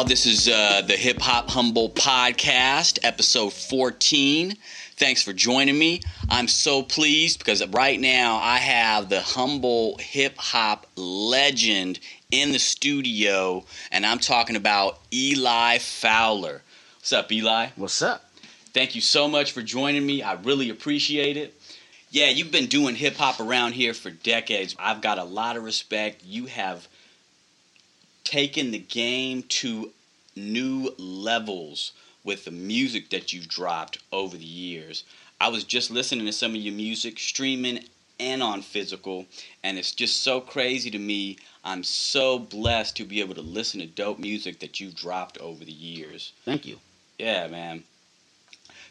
y'all? This is uh, the Hip Hop Humboldt Podcast, episode 14. Thanks for joining me. I'm so pleased because right now I have the humble hip hop legend in the studio, and I'm talking about Eli Fowler. What's up, Eli? What's up? Thank you so much for joining me. I really appreciate it. Yeah, you've been doing hip hop around here for decades. I've got a lot of respect. You have taken the game to new levels with the music that you've dropped over the years. I was just listening to some of your music, streaming and on physical, and it's just so crazy to me. I'm so blessed to be able to listen to dope music that you've dropped over the years. Thank you. Yeah, man.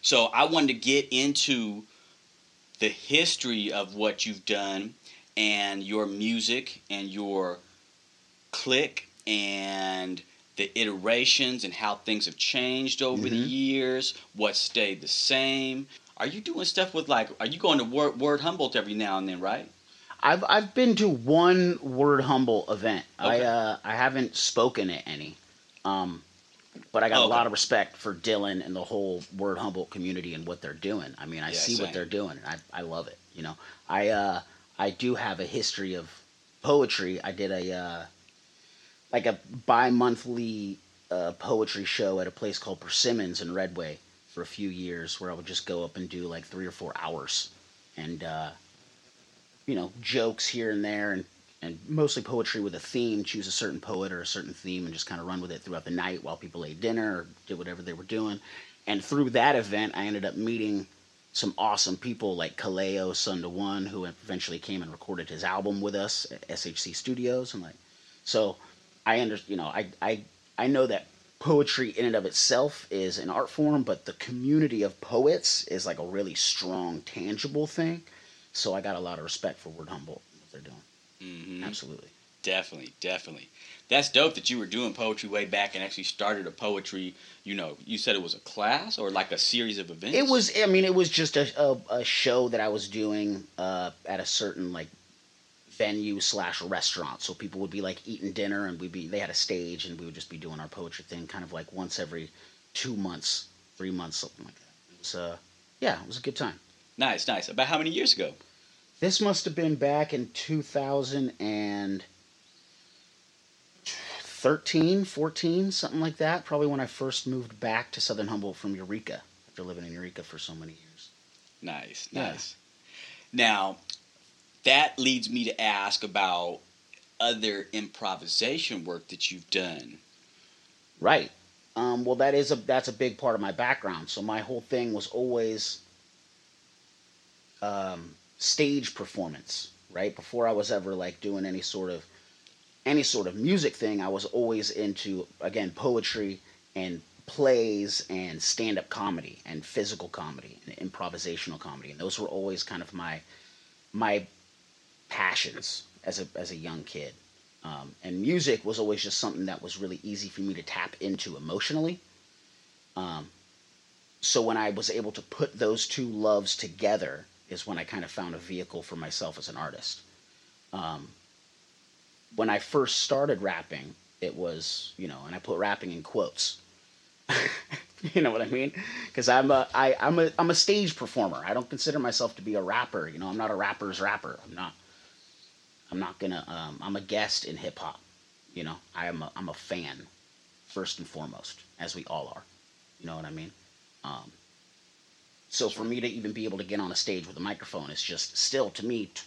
So I wanted to get into the history of what you've done and your music and your click and the iterations and how things have changed over mm-hmm. the years, what stayed the same. Are you doing stuff with like? Are you going to Word, Word Humboldt every now and then, right? I've I've been to one Word Humboldt event. Okay. I uh, I haven't spoken at any, um, but I got okay. a lot of respect for Dylan and the whole Word Humboldt community and what they're doing. I mean, I yeah, see same. what they're doing. I I love it. You know, I uh, I do have a history of poetry. I did a uh, like a bi-monthly uh, poetry show at a place called Persimmons in Redway for a few years, where I would just go up and do like three or four hours, and uh, you know, jokes here and there, and and mostly poetry with a theme. Choose a certain poet or a certain theme, and just kind of run with it throughout the night while people ate dinner or did whatever they were doing. And through that event, I ended up meeting some awesome people like Kaleo Son to One, who eventually came and recorded his album with us at SHC Studios, and like so I understand. you know I I I know that poetry in and of itself is an art form, but the community of poets is like a really strong, tangible thing. So I got a lot of respect for Word Humboldt, what they're doing. Mm-hmm. Absolutely. Definitely, definitely. That's dope that you were doing poetry way back and actually started a poetry. You know, you said it was a class or like a series of events. It was. I mean, it was just a a, a show that I was doing uh, at a certain like venue slash restaurant. So people would be like eating dinner, and we'd be they had a stage, and we would just be doing our poetry thing, kind of like once every two months, three months, something like that. It was uh, yeah, it was a good time. Nice, nice. About how many years ago? This must have been back in 2013, 14, something like that. Probably when I first moved back to Southern Humboldt from Eureka after living in Eureka for so many years. Nice, nice. Yeah. Now, that leads me to ask about other improvisation work that you've done. Right. Um, well, that is a that's a big part of my background. So my whole thing was always um, stage performance. Right before I was ever like doing any sort of any sort of music thing, I was always into again poetry and plays and stand up comedy and physical comedy and improvisational comedy, and those were always kind of my my passions as a as a young kid. Um, and music was always just something that was really easy for me to tap into emotionally. Um, so when I was able to put those two loves together, is when I kind of found a vehicle for myself as an artist. Um, when I first started rapping, it was you know, and I put rapping in quotes. you know what I mean? Because I'm a I, I'm a I'm a stage performer. I don't consider myself to be a rapper. You know, I'm not a rapper's rapper. I'm not. I'm not gonna. Um, I'm a guest in hip hop. You know, I am. A, I'm a fan, first and foremost, as we all are. You know what I mean? Um, so for me to even be able to get on a stage with a microphone is just still to me, t-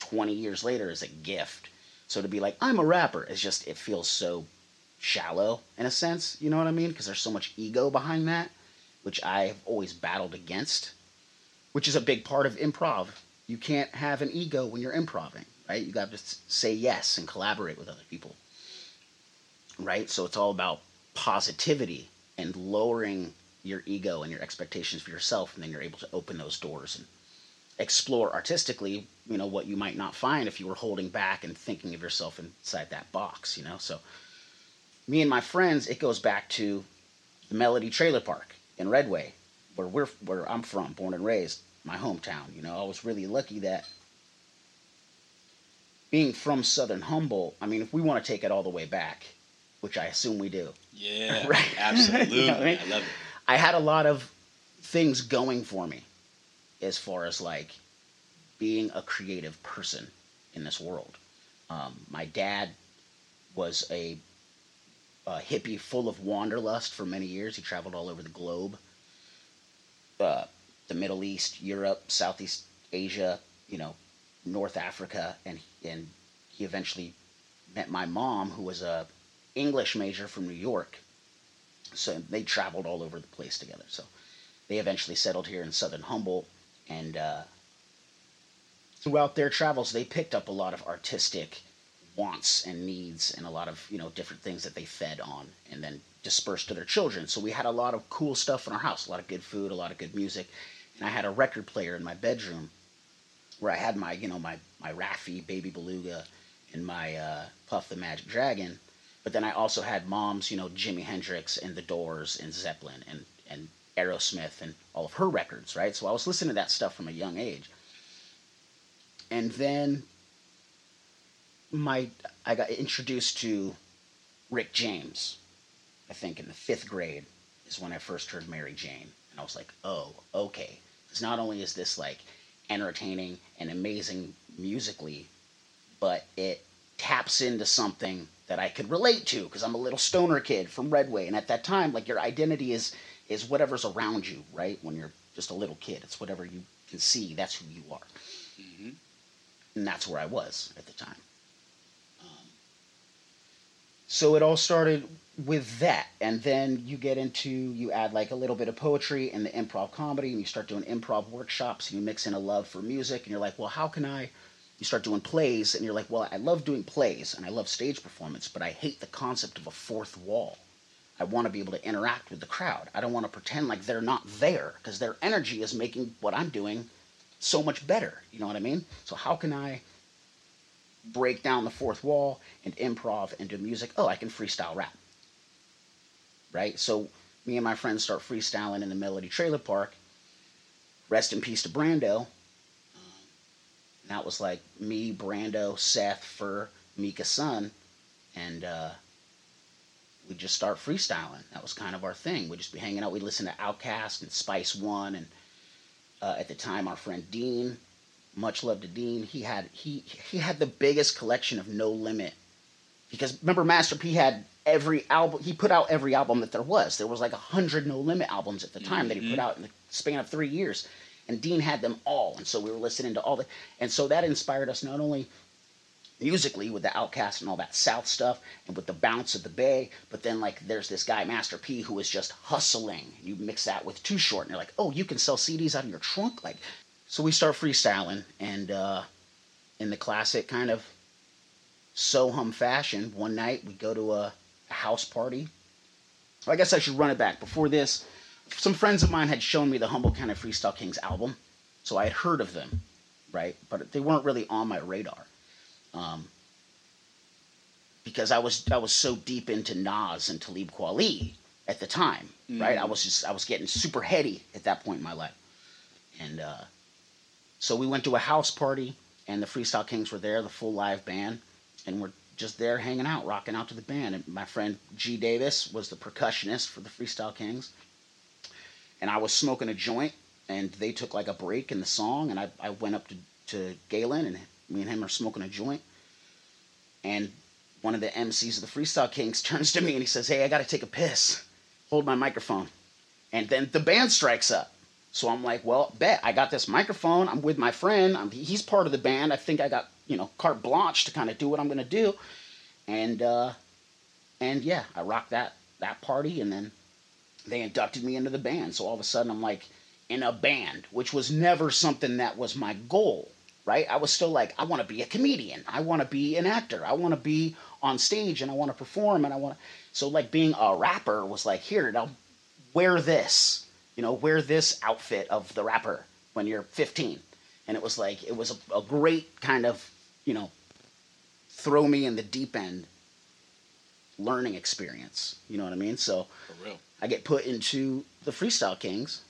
20 years later, is a gift. So to be like I'm a rapper is just it feels so shallow in a sense. You know what I mean? Because there's so much ego behind that, which I've always battled against, which is a big part of improv. You can't have an ego when you're improving right? You got to say yes and collaborate with other people, right? So it's all about positivity and lowering your ego and your expectations for yourself, and then you're able to open those doors and explore artistically, you know, what you might not find if you were holding back and thinking of yourself inside that box, you know. So me and my friends, it goes back to the Melody Trailer Park in Redway, where we're where I'm from, born and raised, my hometown. You know, I was really lucky that being from Southern Humboldt, I mean, if we want to take it all the way back, which I assume we do. Yeah, Right. absolutely. You know I mean? I love it. I had a lot of things going for me as far as like being a creative person in this world. Um, my dad was a, a hippie full of wanderlust for many years. He traveled all over the globe, uh, the Middle East, Europe, Southeast Asia, you know, North Africa, and and he eventually met my mom, who was a English major from New York. So they traveled all over the place together. So they eventually settled here in southern Humboldt, and uh, throughout their travels, they picked up a lot of artistic wants and needs, and a lot of you know different things that they fed on, and then dispersed to their children. So we had a lot of cool stuff in our house, a lot of good food, a lot of good music, and I had a record player in my bedroom where I had my you know my my Raffi Baby Beluga and my uh, Puff the Magic Dragon. But then I also had mom's, you know, Jimi Hendrix and The Doors and Zeppelin and, and Aerosmith and all of her records, right? So I was listening to that stuff from a young age. And then my I got introduced to Rick James, I think in the fifth grade is when I first heard Mary Jane. And I was like, oh, okay. Because not only is this like entertaining and amazing musically, but it taps into something that I could relate to because I'm a little stoner kid from Redway, and at that time, like your identity is is whatever's around you, right? When you're just a little kid, it's whatever you can see. That's who you are, hmm and that's where I was at the time. Um, so it all started with that, and then you get into you add like a little bit of poetry and the improv comedy, and you start doing improv workshops, and you mix in a love for music, and you're like, well, how can I? you start doing plays and you're like well i love doing plays and i love stage performance but i hate the concept of a fourth wall. I want to be able to interact with the crowd. I don't want to pretend like they're not there because their energy is making what i'm doing so much better. You know what i mean? So how can i break down the fourth wall and improv and do music? Oh i can freestyle rap right? So me and my friends start freestyling in the melody trailer park. Rest in peace to brando. And that was like me, Brando, Seth, Fur, Mika Sun, and uh, we'd just start freestyling. That was kind of our thing. We'd just be hanging out. We'd listen to Outkast and Spice One, and uh, at the time, our friend Dean, much love to Dean, he had he he had the biggest collection of No Limit, because remember Master P had every album he put out every album that there was. There was like a hundred No Limit albums at the time that he put Mhm. out in the span of three years and Dean had them all, and so we were listening to all the, and so that inspired us not only musically with the Outkast and all that South stuff, and with the bounce of the Bay, but then like there's this guy Master P who is just hustling. You mix that with Too Short, and you're like, oh, you can sell CDs out of your trunk, like. So we start freestyling, and uh, in the classic kind of Sohum fashion, one night we go to a house party. I guess I should run it back. Before this, some friends of mine had shown me the Humboldt County Freestyle Kings album, so I had heard of them, right? But they weren't really on my radar, um, because I was I was so deep into Nas and Talib Kweli at the time, right? I Mhm. was just I was getting super heady at that point in my life, and uh, so we went to a house party, and the Freestyle Kings were there, the full live band, and we're just there hanging out, rocking out to the band. And my friend G Davis was the percussionist for the Freestyle Kings and I was smoking a joint, and they took like a break in the song, and I, I went up to, to Galen, and me and him are smoking a joint, and one of the MCs of the Freestyle Kings turns to me and he says, "Hey, I got to take a piss. Hold my microphone." And then the band strikes up. So I'm like, "Well, bet I got this microphone. I'm with my friend. I'm, he's part of the band. I think I got you know carte blanche to kind of do what I'm gonna do." And uh, and yeah, I rocked that that party, and then they inducted me into the band. So all of a sudden, I'm like in a band, which was never something that was my goal, right? I was still like, I want to be a comedian. I want to be an actor. I want to be on stage and I want to perform and I want to. So, like, being a rapper was like, here, now wear this, you know, wear this outfit of the rapper when you're 15. And it was like, it was a, a great kind of, you know, throw me in the deep end learning experience. You know what I mean? So, For real. I get put into the Freestyle Kings.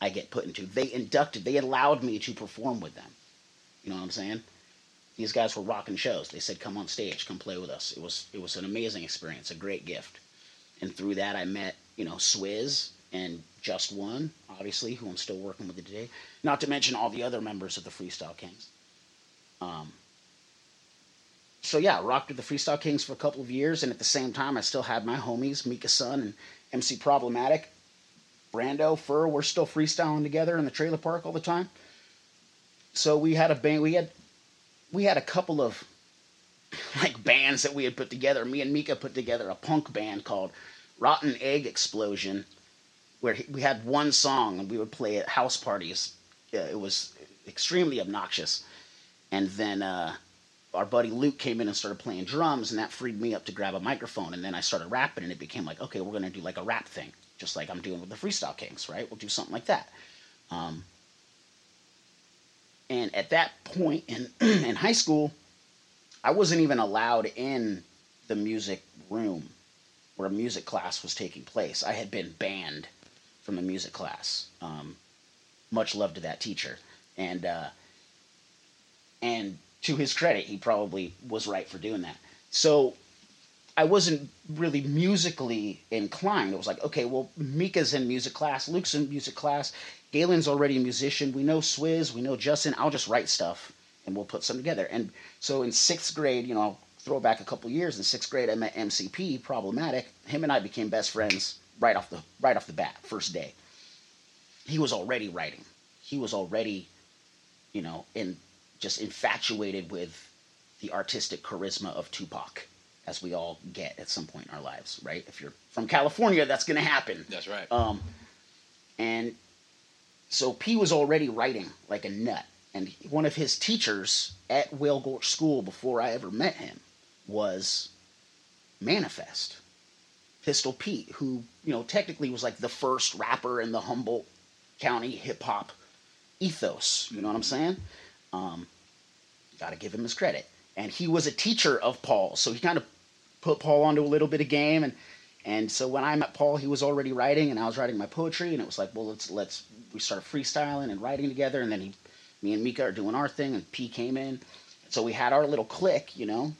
I get put into. They inducted. They allowed me to perform with them. You know what I'm saying? these guys were rocking shows. They said, "Come on stage, come play with us." It was it was an amazing experience, a great gift. And through that, I met you know Swizz and Just One, obviously, who I'm still working with today. Not to mention all the other members of the Freestyle Kings. Um, so yeah, rocked with the Freestyle Kings for a couple of years, and at the same time, I still had my homies, Mika Sun and MC Problematic, Brando, Fur. We're still freestyling together in the trailer park all the time. So we had a band. We had we had a couple of like bands that we had put together. Me and Mika put together a punk band called Rotten Egg Explosion, where we had one song and we would play at house parties. It was extremely obnoxious, and then uh, our buddy Luke came in and started playing drums, and that freed me up to grab a microphone. And then I started rapping, and it became like, okay, we're gonna do like a rap thing, just like I'm doing with the Freestyle Kings, right? We'll do something like that. Um, and at that point in in high school, I wasn't even allowed in the music room where a music class was taking place. I had been banned from the music class. Um, much love to that teacher, and uh, and to his credit, he probably was right for doing that. So I wasn't really musically inclined. It was like, okay, well, Mika's in music class, Luke's in music class, Galen's already a musician. We know Swizz, we know Justin. I'll just write stuff and we'll put some together. And so in sixth grade, you know, I'll throw back a couple years. In sixth grade, I met MCP, problematic. Him and I became best friends right off the right off the bat, first day. He was already writing. He was already, you know, in just infatuated with the artistic charisma of Tupac, as we all get at some point in our lives, right? If you're from California, that's gonna happen. That's right. Um, and so P was already writing like a nut. And one of his teachers at Whale Gulch School before I ever met him was Manifest. Pistol Pete, who, you know, technically was like the first rapper in the Humboldt County hip hop ethos. You know what I'm saying? Um, Got to give him his credit. And he was a teacher of Paul, so he kind of put Paul onto a little bit of game. And and so when I met Paul, he was already writing, and I was writing my poetry, and it was like, well, let's let's we started freestyling and writing together, and then he, me and Mika are doing our thing, and P came in, so we had our little clique, you know.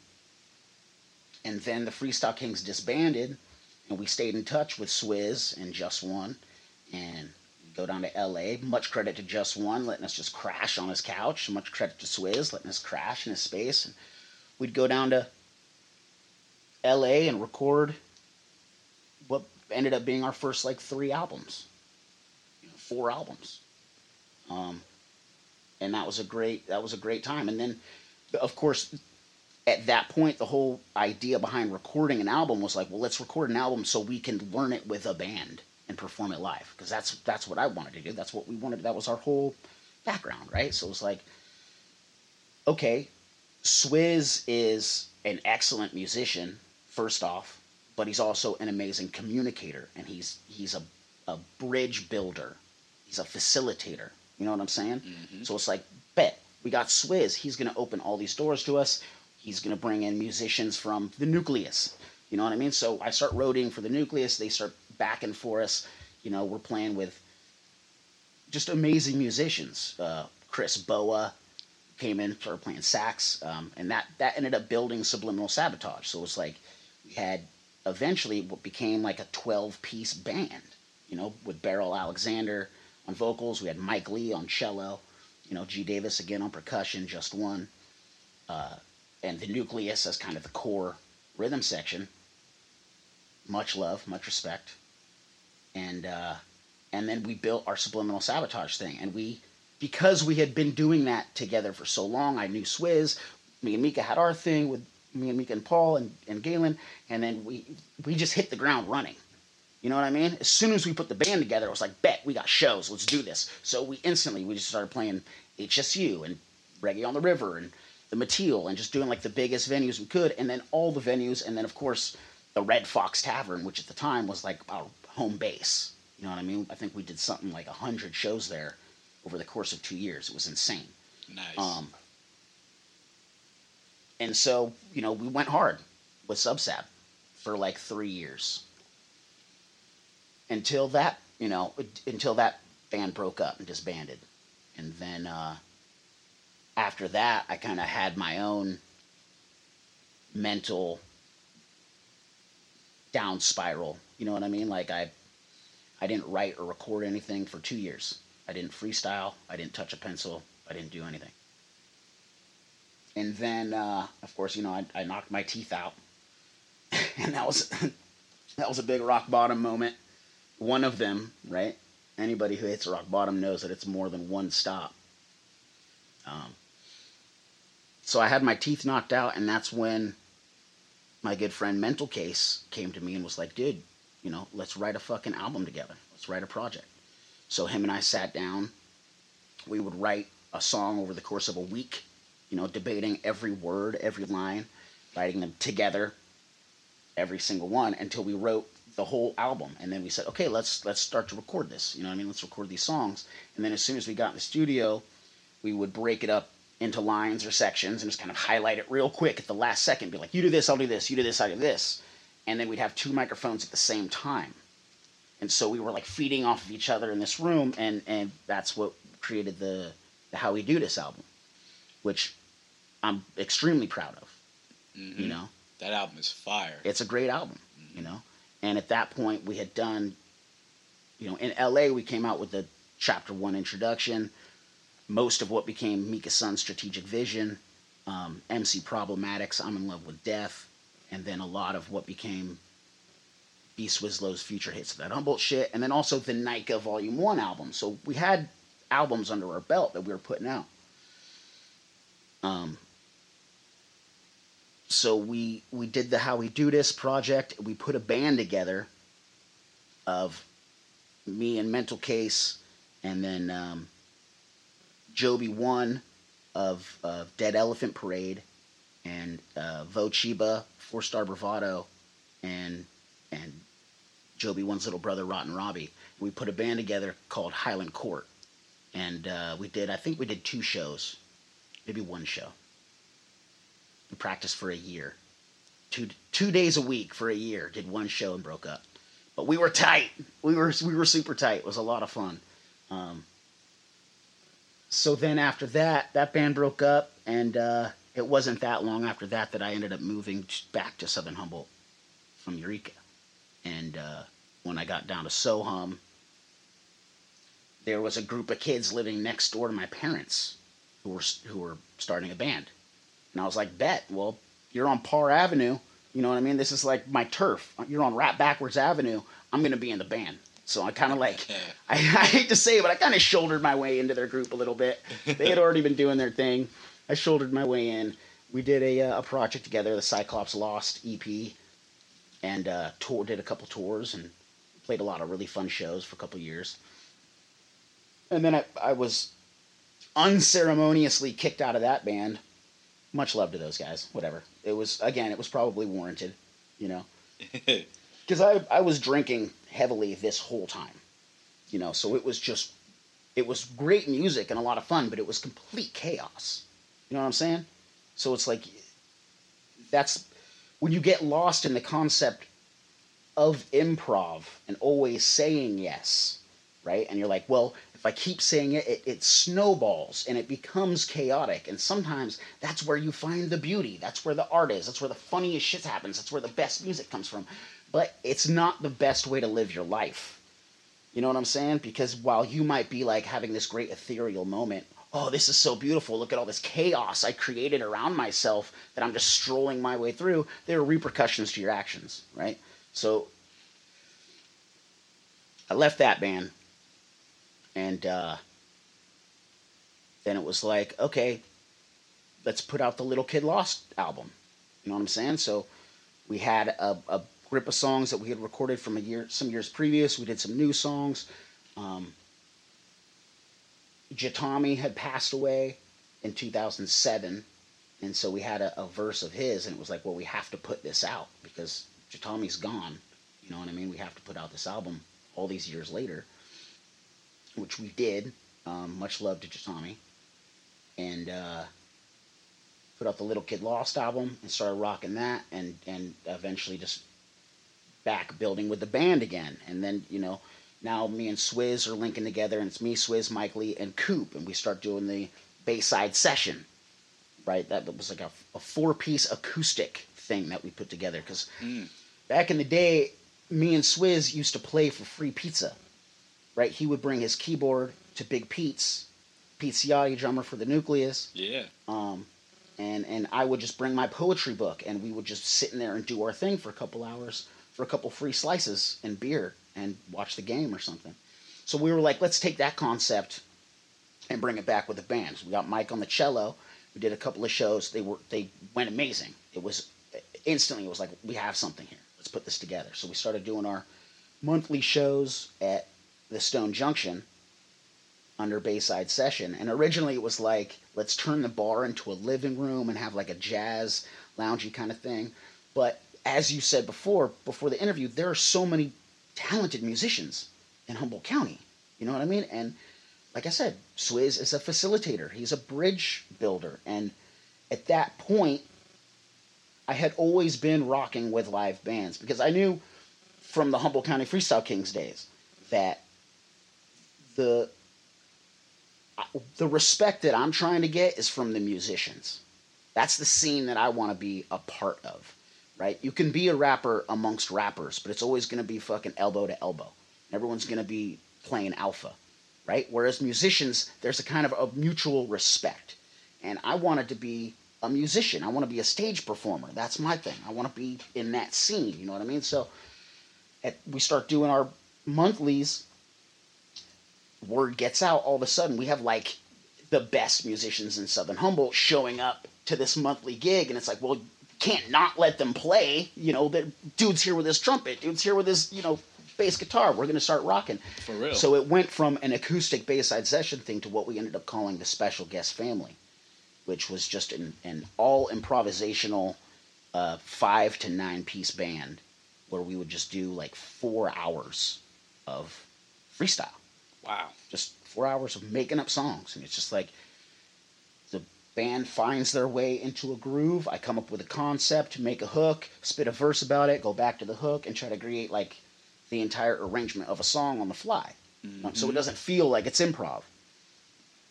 And then the Freestyle Kings disbanded, and we stayed in touch with Swizz and Just One, and go down to L.A. Much credit to Just One letting us just crash on his couch. Much credit to Swizz letting us crash in his space, and we'd go down to L.A. and record what ended up being our first like three albums, you know, four albums, um, and that was a great that was a great time. And then, of course, at that point, the whole idea behind recording an album was like, well, let's record an album so we can learn it with a band and perform it live because that's that's what I wanted to do. That's what we wanted. That was our whole background, right? So it was like, okay, Swizz is an excellent musician. First off, but he's also an amazing communicator and he's he's a, a bridge builder he's a facilitator you know what i'm saying Mm-hmm. so it's like bet we got swizz he's going to open all these doors to us he's going to bring in musicians from the nucleus you know what i mean so i start roading for the nucleus they start backing for us you know we're playing with just amazing musicians uh, chris boa came in started playing sax um, and that that ended up building subliminal sabotage so it was like we had eventually what became like a 12 piece band, you know, with Beryl Alexander on vocals. We had Mike Lee on cello, you know, G. Davis again on percussion, just one. Uh, and the nucleus as kind of the core rhythm section. Much love, much respect. And, uh, and then we built our subliminal sabotage thing. And we, because we had been doing that together for so long, I knew Swizz. Me and Mika had our thing with me and Mika and Paul and, and Galen, and then we we just hit the ground running. You know what I mean? As soon as we put the band together, it was like, bet we got shows, let's do this. So we instantly we just started playing HSU and Reggae on the River and the Mateel and just doing like the biggest venues we could, and then all the venues, and then of course the Red Fox Tavern, which at the time was like home base. You know what I mean? I think we did something like hundred shows there over the course of two years. It was insane. Nice. Um, and so, you know, we went hard with Subsab for like three years. Until that, you know, until that band broke up and disbanded. And then, uh, after that, I kind of had my own mental down spiral. You know what I mean? Like I, I didn't write or record anything for two years. I didn't freestyle. I didn't touch a pencil. I didn't do anything. And then, uh, of course, you know, I, I knocked my teeth out, and that was that was a big rock bottom moment. One of them, right? Anybody who hits rock bottom knows that it's more than one stop. Um, so I had my teeth knocked out, and that's when my good friend Mental Case came to me and was like, dude, you know, let's write a fucking album together. Let's write a project. So him and I sat down. We would write a song over the course of a week, you know, debating every word, every line, writing them together, every single one, until we wrote the whole album. And then we said, okay, let's let's start to record this. You know what I mean? Let's record these songs. And then as soon as we got in the studio, we would break it up into lines or sections and just kind of highlight it real quick at the last second. Be like, you do this, I'll do this, you do this, I do this. And then we'd have two microphones at the same time. And so we were like feeding off of each other in this room, and, and that's what created the, the How We Do This album, which I'm extremely proud of. Mm-hmm. You know? That album is fire. It's a great album, mm-hmm. you know? And at that point, we had done, you know, in LA, we came out with the chapter one introduction most of what became Mika Sun's strategic vision, um, MC Problematics, I'm in Love with Death, and then a lot of what became B Swizzlow's future hits of that Humboldt shit, and then also the Nika Volume 1 album. So we had albums under our belt that we were putting out. Um, so we we did the How We Do This project. We put a band together of me and Mental Case, and then um, Joby One of, of Dead Elephant Parade and uh, Vo Chiba, Four Star Bravado, and and Joby One's little brother Rotten Robbie. We put a band together called Highland Court, and uh, we did I think we did two shows, maybe one show. We practiced for a year, two two days a week for a year. Did one show and broke up, but we were tight. We were we were super tight. It was a lot of fun. Um, so then after that, that band broke up, and uh, it wasn't that long after that that I ended up moving back to Southern Humboldt from Eureka. And uh, when I got down to Sohum, there was a group of kids living next door to my parents who were who were starting a band, and I was like, "Bet, well, you're on Parr Avenue. You know what I mean? This is like my turf. You're on Rap Backwards Avenue. I'm gonna be in the band." So I kind of like, I, I, hate to say it, but I kind of shouldered my way into their group a little bit. They had already been doing their thing. I shouldered my way in. We did a, uh, a project together, the Cyclops Lost EP, and uh, tour, did a couple tours and played a lot of really fun shows for a couple years. And then I, I was unceremoniously kicked out of that band. Much love to those guys. Whatever. It was again, it was probably warranted, you know. Because I I was drinking heavily this whole time. You know, so it was just it was great music and a lot of fun, but it was complete chaos. You know what I'm saying? So it's like that's when you get lost in the concept of improv and always saying yes, right? And you're like, well, if I keep saying it, it, it, snowballs and it becomes chaotic. And sometimes that's where you find the beauty. That's where the art is. That's where the funniest shit happens. That's where the best music comes from but it's not the best way to live your life. You know what I'm saying? Because while you might be like having this great ethereal moment, oh, this is so beautiful. Look at all this chaos I created around myself that I'm just strolling my way through. There are repercussions to your actions, right? So I left that band, and uh, then it was like, okay, let's put out the Little Kid Lost album. You know what I'm saying? So we had a, a grip of songs that we had recorded from a year, some years previous. We did some new songs. Um, Jatami had passed away in 2007, and so we had a, a, verse of his, and it was like, well, we have to put this out because Jatami's gone. You know what I mean? We have to put out this album all these years later, which we did. Um, much love to Jatami, and uh, put out the Little Kid Lost album and started rocking that, and and eventually just back building with the band again. And then, you know, now me and Swizz are linking together, and it's me, Swizz, Mike Lee, and Coop, and we start doing the Bayside Session, right? That was like a, a four piece acoustic thing that we put together. Because Mm. back in the day, me and Swizz used to play for free pizza, right? He would bring his keyboard to Big Pete's, Pete Ciotti, drummer for the Nucleus, Yeah. um, and and I would just bring my poetry book, and we would just sit in there and do our thing for a couple hours for a couple free slices and beer and watch the game or something. So we were like, let's take that concept and bring it back with the band. So we got Mike on the cello. We did a couple of shows. They were they went amazing. It was instantly it was like we have something here. Let's put this together. So we started doing our monthly shows at the Stone Junction under Bayside Session. And originally it was like, let's turn the bar into a living room and have like a jazz loungy kind of thing. But as you said before, before the interview, there are so many talented musicians in Humboldt County. You know what I mean? And like I said, Swizz is a facilitator. He's a bridge builder. And at that point, I had always been rocking with live bands because I knew from the Humboldt County Freestyle Kings days that the the respect that I'm trying to get is from the musicians. That's the scene that I want to be a part of, right? You can be a rapper amongst rappers, but it's always going to be fucking elbow to elbow. Everyone's going to be playing alpha, right? Whereas musicians, there's a kind of a mutual respect. And I wanted to be a musician. I want to be a stage performer. That's my thing. I want to be in that scene. You know what I mean? So at, we start doing our monthlies word gets out, all of a sudden we have like the best musicians in Southern Humboldt showing up to this monthly gig, and it's like, well, can't not let them play. You know, the dude's here with his trumpet, dude's here with his, you know, bass guitar. We're gonna start rocking. For real. So it went from an acoustic Bayside session thing to what we ended up calling the Special Guest Family, which was just an, an all improvisational uh, five to nine piece band where we would just do like four hours of freestyle Wow. just four hours of making up songs and it's just like band finds their way into a groove. I come up with a concept make a hook spit a verse about it go back to the hook and try to create like the entire arrangement of a song on the fly. So it doesn't feel like it's improv.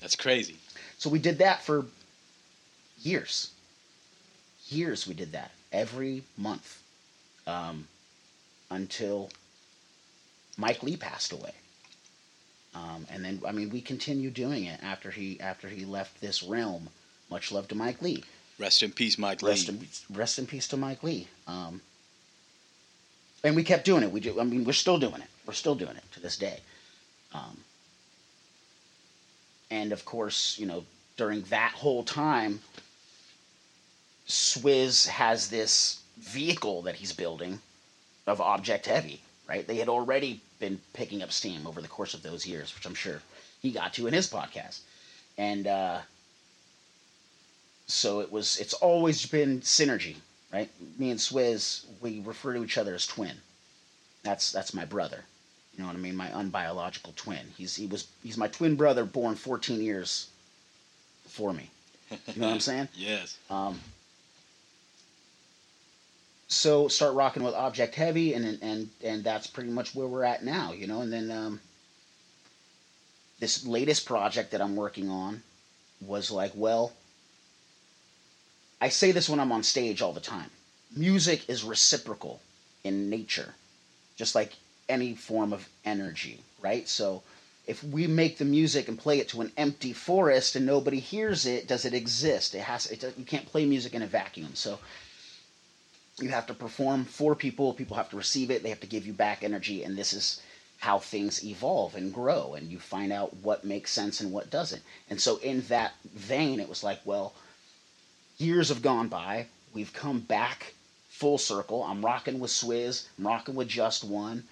That's crazy. so we did that for years. Years we did that. Every month um, until mike lee passed away um, and then I mean we continue doing it after he after he left this realm. Much love to Mike Lee. Rest in peace, Mike Rest Lee. in rest in peace to Mike Lee. Um, and we kept doing it. We do. I mean, we're still doing it. We're still doing it to this day. Um, and of course, you know, during that whole time, Swizz has this vehicle that he's building of Object Heavy, right? They had already been picking up steam over the course of those years, which I'm sure he got to in his podcast. And uh, so it was. It's always been synergy, right? Me and Swizz, we refer to each other as twin. That's that's my brother. You know what I mean? My unbiological twin. He's he was he's my twin brother, born 14 years before me. You know what I'm saying? Yes. Um, so start rocking with Object Heavy, and and and that's pretty much where we're at now, you know. And then um, this latest project that I'm working on was like, well, I say this when I'm on stage all the time. Music is reciprocal in nature, just like any form of energy, right? So if we make the music and play it to an empty forest and nobody hears it, does it exist? It has. It, you can't play music in a vacuum. So you have to perform for people. People have to receive it. They have to give you back energy, and this is how things evolve and grow. And you find out what makes sense and what doesn't. And so in that vein, it was like, well, years have gone by. We've come back full circle. I'm rocking with Swizz. I'm rocking with Just One.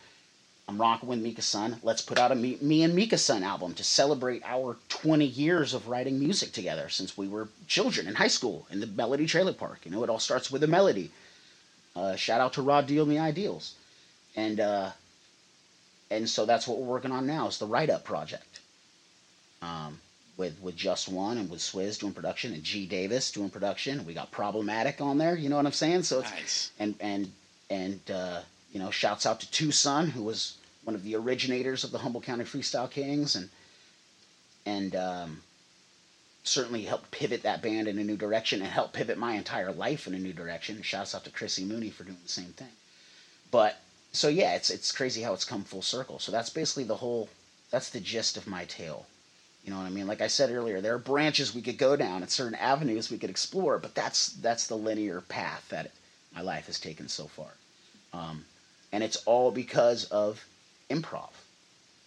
I'm rocking with Mika Sun. Let's put out a me, me and Mika Sun album to celebrate our 20 years of writing music together since we were children in high school in the Melody Trailer Park. You know, it all starts with a melody. Uh, shout out to Rod Deal the Ideals, and uh, and so that's what we're working on now is the Write Up project. Um, with with Just One and with Swizz doing production and G Davis doing production. We got Problematic on there. You know what I'm saying? So it's Nice. and and and uh, you know, shouts out to Tucson, who was one of the originators of the Humboldt County Freestyle Kings, and and um, certainly helped pivot that band in a new direction and helped pivot my entire life in a new direction. Shouts out to Chrissy Mooney for doing the same thing. But so yeah, it's it's crazy how it's come full circle. So that's basically the whole that's the gist of my tale. You know what I mean? Like I said earlier, there are branches we could go down and certain avenues we could explore, but that's that's the linear path that my life has taken so far. Um, and it's all because of improv.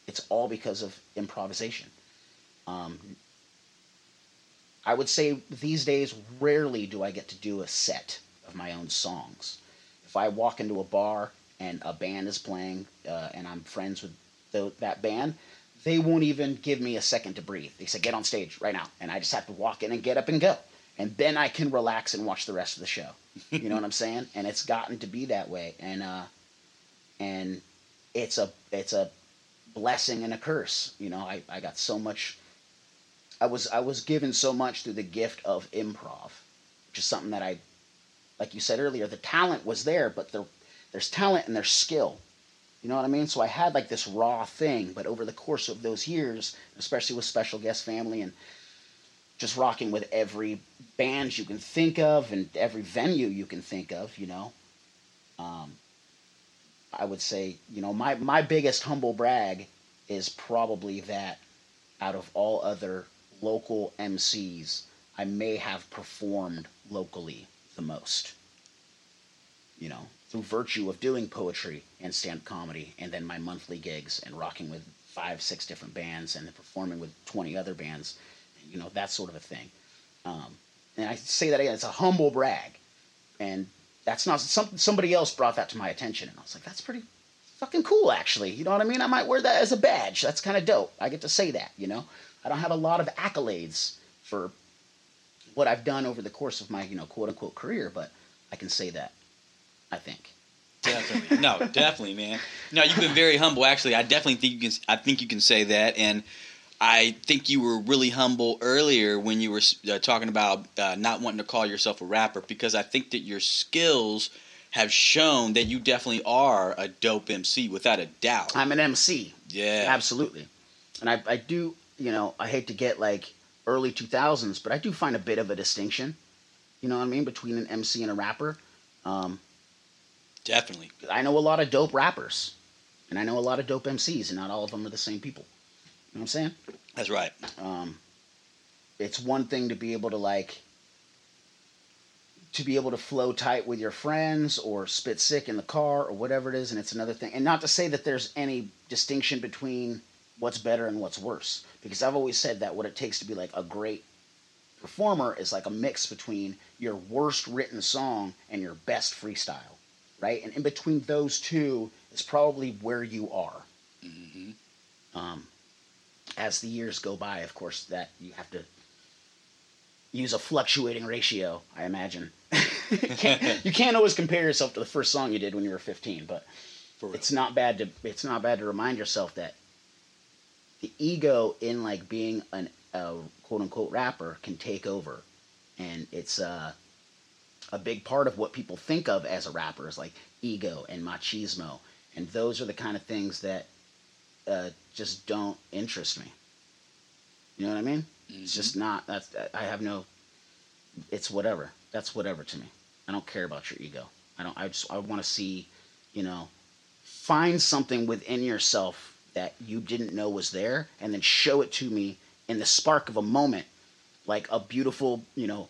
It's all because of improvisation. Um, I would say these days, rarely do I get to do a set of my own songs. If I walk into a bar and a band is playing uh, and I'm friends with the, that band, they won't even give me a second to breathe. They say, get on stage right now. And I just have to walk in and get up and go. And then I can relax and watch the rest of the show. You know what I'm saying? And it's gotten to be that way. And, uh, and it's a, it's a blessing and a curse. You know, I, I got so much, I was, I was given so much through the gift of improv, which is something that I, like you said earlier, the talent was there, but there, there's talent and there's skill you know what I mean? So I had like this raw thing, but over the course of those years, especially with Special Guest Family and just rocking with every band you can think of and every venue you can think of, you know, um, I would say, you know, my, my biggest humble brag is probably that out of all other local MCs, I may have performed locally the most. You know, through virtue of doing poetry and stand comedy and then my monthly gigs and rocking with five six different bands and performing with 20 other bands you know that sort of a thing. Um, and i say that again it's a humble brag. And that's not some, somebody else brought that to my attention and i was like that's pretty fucking cool actually. You know what i mean? I might wear that as a badge. That's kind of dope. I get to say that you know i don't have a lot of accolades for what i've done over the course of my you know quote unquote career but i can say that I think. Definitely. No, definitely, man. No, you've been very humble. Actually, I definitely think you can. I think you can say that, and I think you were really humble earlier when you were uh, talking about uh, not wanting to call yourself a rapper because I think that your skills have shown that you definitely are a dope MC without a doubt. I'm an MC. Yeah, absolutely. And I, I do, you know, I hate to get like early 2000s, but I do find a bit of a distinction. You know what I mean between an MC and a rapper. Um, Definitely. I know a lot of dope rappers, and I know a lot of dope MCs, and not all of them are the same people. You know what I'm saying? That's right. Um, it's one thing to be able to like to be able to flow tight with your friends or spit sick in the car or whatever it is, and it's another thing. And not to say that there's any distinction between what's better and what's worse, because I've always said that what it takes to be like a great performer is like a mix between your worst written song and your best freestyle right? And in between those two is probably where you are. Mm-hmm. Um, as the years go by, of course, that you have to use a fluctuating ratio, I imagine. you, can't, you can't always compare yourself to the first song you did when you were 15, but it's not bad to it's not bad to remind yourself that the ego in like being an a quote unquote rapper can take over, and it's uh a big part of what people think of as a rapper is like ego and machismo, and those are the kind of things that uh, just don't interest me. You know what I mean? Mm-hmm. It's just not. That's I have no. It's whatever. That's whatever to me. I don't care about your ego. I don't. I just. I want to see, you know, find something within yourself that you didn't know was there, and then show it to me in the spark of a moment, like a beautiful, you know,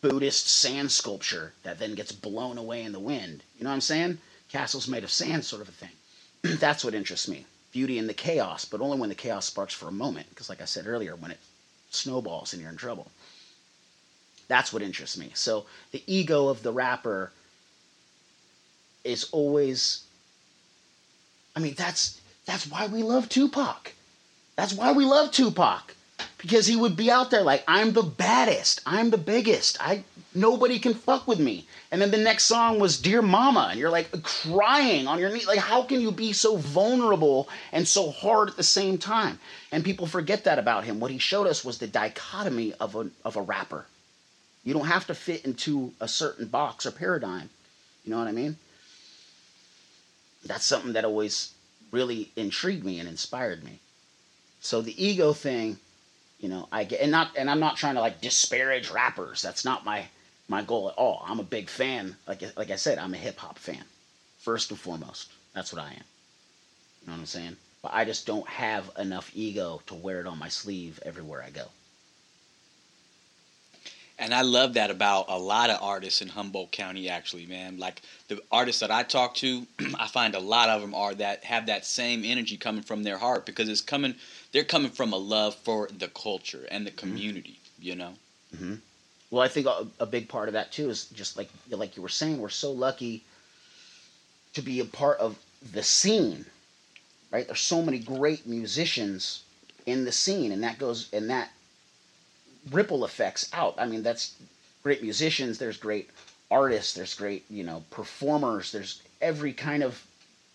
Buddhist sand sculpture that then gets blown away in the wind. You know what I'm saying? Castles made of sand, sort of a thing. That's what interests me. Beauty in the chaos, but only when the chaos sparks for a moment. Because, like I said earlier, when it snowballs and you're in trouble. That's what interests me. So the ego of the rapper is always. I mean, that's that's why we love Tupac. That's why we love Tupac because he would be out there like I'm the baddest, I'm the biggest, I nobody can fuck with me. And then the next song was Dear Mama, and you're like crying on your knee. Like, how can you be so vulnerable and so hard at the same time? And people forget that about him. What he showed us was the dichotomy of a of a rapper. You don't have to fit into a certain box or paradigm. You know what I mean? That's something that always really intrigued me and inspired me. So the ego thing You know, I get and not and I'm not trying to like disparage rappers. That's not my my goal at all. I'm a big fan. Like like I said, I'm a hip hop fan, first and foremost. That's what I am. You know what I'm saying? But I just don't have enough ego to wear it on my sleeve everywhere I go. And I love that about a lot of artists in Humboldt County, actually, man. Like the artists that I talk to, I find a lot of them are that have that same energy coming from their heart because it's coming. They're coming from a love for the culture and the community. Mm-hmm. You know. Mm-hmm. Well, I think a, a big part of that too is just like like you were saying, we're so lucky to be a part of the scene, right? There's so many great musicians in the scene, and that goes and that ripple effects out. I mean, that's great musicians. There's great artists. There's great you know performers. There's every kind of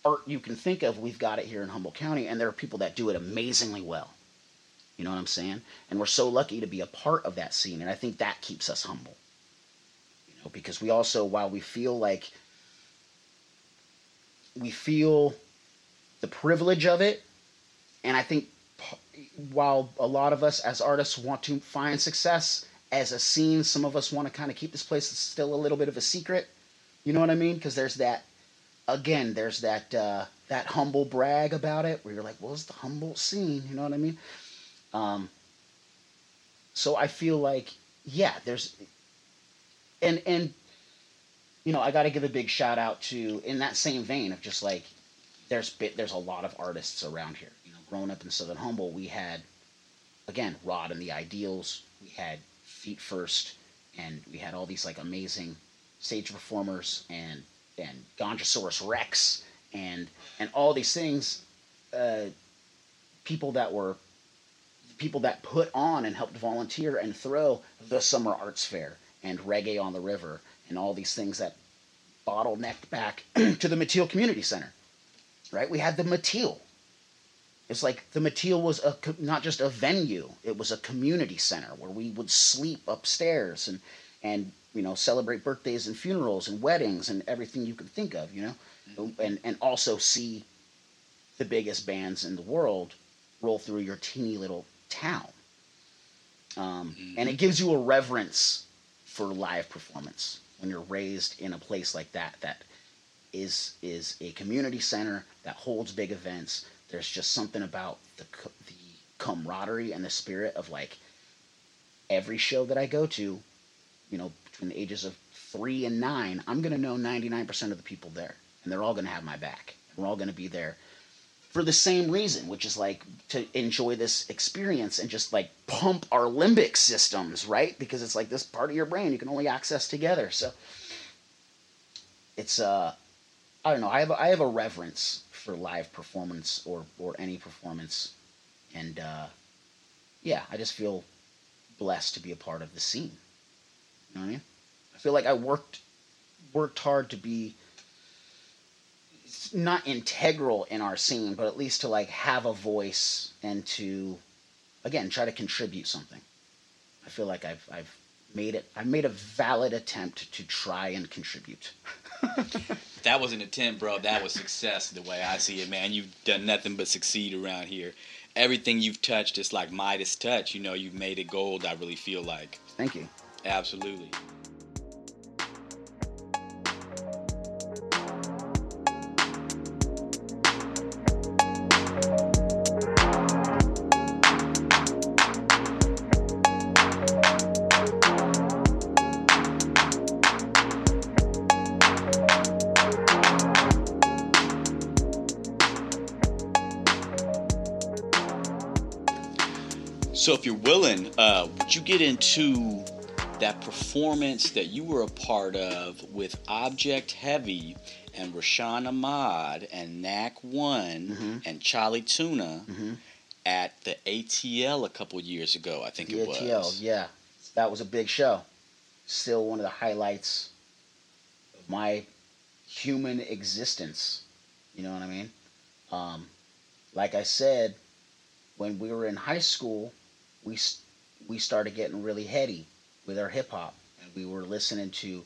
art you can think of. We've got it here in Humboldt County, and there are people that do it amazingly well. You know what I'm saying? And we're so lucky to be a part of that scene, and I think that keeps us humble. You know, because we also, while we feel like we feel the privilege of it, and I think while a lot of us as artists want to find success as a scene, some of us want to kind of keep this place still a little bit of a secret. You know what I mean? Because there's that, again, there's that uh, that humble brag about it where you're like, well, it's the humble scene. You know what I mean? Um, so I feel like, yeah, there's, and and you know, I got to give a big shout out to in that same vein of just like, there's bit there's a lot of artists around here growing up in Southern Humboldt, we had, again, Rod and the Ideals. We had Feet First, and we had all these like amazing stage performers and and Ganjasaurus Rex and and all these things. Uh, people that were people that put on and helped volunteer and throw the summer arts fair and reggae on the river and all these things that bottlenecked back to the Mateel Community Center. Right? We had the Mateel, it's like the Mateel was a not just a venue; it was a community center where we would sleep upstairs and and you know celebrate birthdays and funerals and weddings and everything you could think of, you know, mm-hmm. and and also see the biggest bands in the world roll through your teeny little town. Um, mm-hmm. And it gives you a reverence for live performance when you're raised in a place like that that is is a community center that holds big events there's just something about the the camaraderie and the spirit of like every show that I go to, you know, between the ages of three and nine, I'm gonna know 99% of the people there, and they're all gonna have my back. We're all gonna be there for the same reason, which is like to enjoy this experience and just like pump our limbic systems, right? Because it's like this part of your brain you can only access together. So it's uh I don't know. I have I have a reverence for live performance or or any performance, and uh, yeah, I just feel blessed to be a part of the scene. You know what I mean? I feel like I worked worked hard to be not integral in our scene, but at least to like have a voice and to again try to contribute something. I feel like I've I've made it I've made a valid attempt to try and contribute. that was an attempt, bro. That was success the way I see it, man. You've done nothing but succeed around here. Everything you've touched is like Midas touch. You know, you've made it gold, I really feel like. Thank you. Absolutely. So, if you're willing, uh, would you get into that performance that you were a part of with Object Heavy and Raashan Ahmad and Knack One mm-hmm. and Chali 2na mm-hmm. at the ATL a couple years ago? I think the it ATL, was. yeah, that was a big show. Still one of the highlights of my human existence. You know what I mean? Um, like I said, when we were in high school, we we started getting really heady with our hip hop, and we were listening to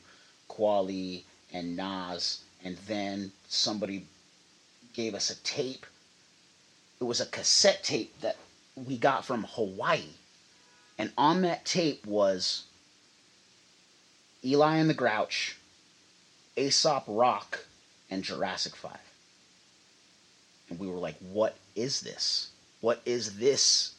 Kweli and Nas, and then somebody gave us a tape. It was a cassette tape that we got from Hawaii, And on that tape was Eligh and the Grouch, Aesop Rock, and Jurassic 5. And we were like, what is this? What is this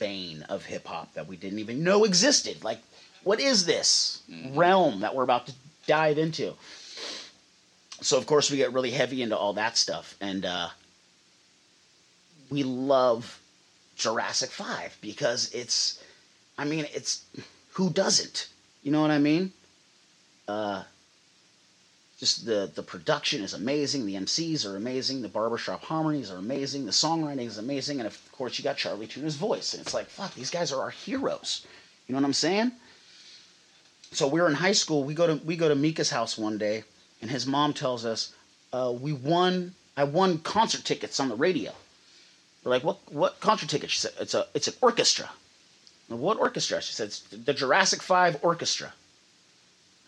vein of hip hop that we didn't even know existed? Like, what is this Mhm. realm that we're about to dive into? So, of course, we get really heavy into all that stuff. And uh, we love Jurassic 5 because it's, I mean, it's, who doesn't? You know what I mean? Uh, just the the production is amazing. The MCs are amazing. The barbershop harmonies are amazing. The songwriting is amazing. And of course, you got Chali 2na's voice. And it's like, fuck, these guys are our heroes. You know what I'm saying? So we're in high school. We go to we go to Mika's house one day, and his mom tells us, uh, "We won. I won concert tickets on the radio." We're like, "What? What concert tickets?" She said, "It's a it's an orchestra." What orchestra? She said, "It's the Jurassic Five Orchestra."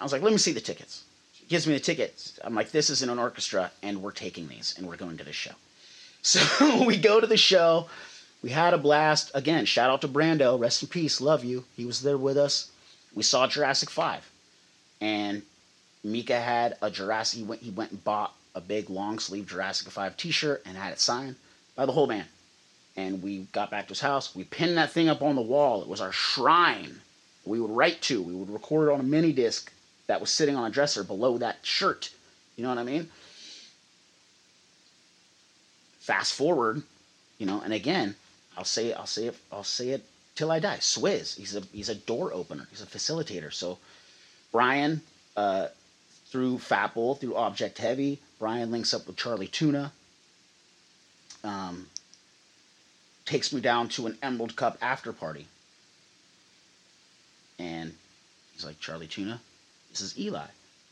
I was like, "Let me see the tickets." Gives me the tickets. I'm like, "This isn't an orchestra, and we're taking these, and we're going to this show." So we go to the show. We had a blast. Again, shout out to Brando. Rest in peace. Love you. He was there with us. We saw Jurassic Five, and Mika had a Jurassic. He went. He went and bought a big long sleeve Jurassic Five T-shirt and had it signed by the whole band. And we got back to his house. We pinned that thing up on the wall. It was our shrine. We would write to. We would record it on a mini disc that was sitting on a dresser below that shirt. You know what I mean? Fast forward, you know, and again, I'll say it, I'll say it I'll say it till I die. Swizz, he's a he's a door opener. He's a facilitator. So Brian, uh, through Fatbull, through Object Heavy, Brian links up with Chali 2na. Um, takes me down to an Emerald Cup after party. And he's like, Chali 2na, this is Eli.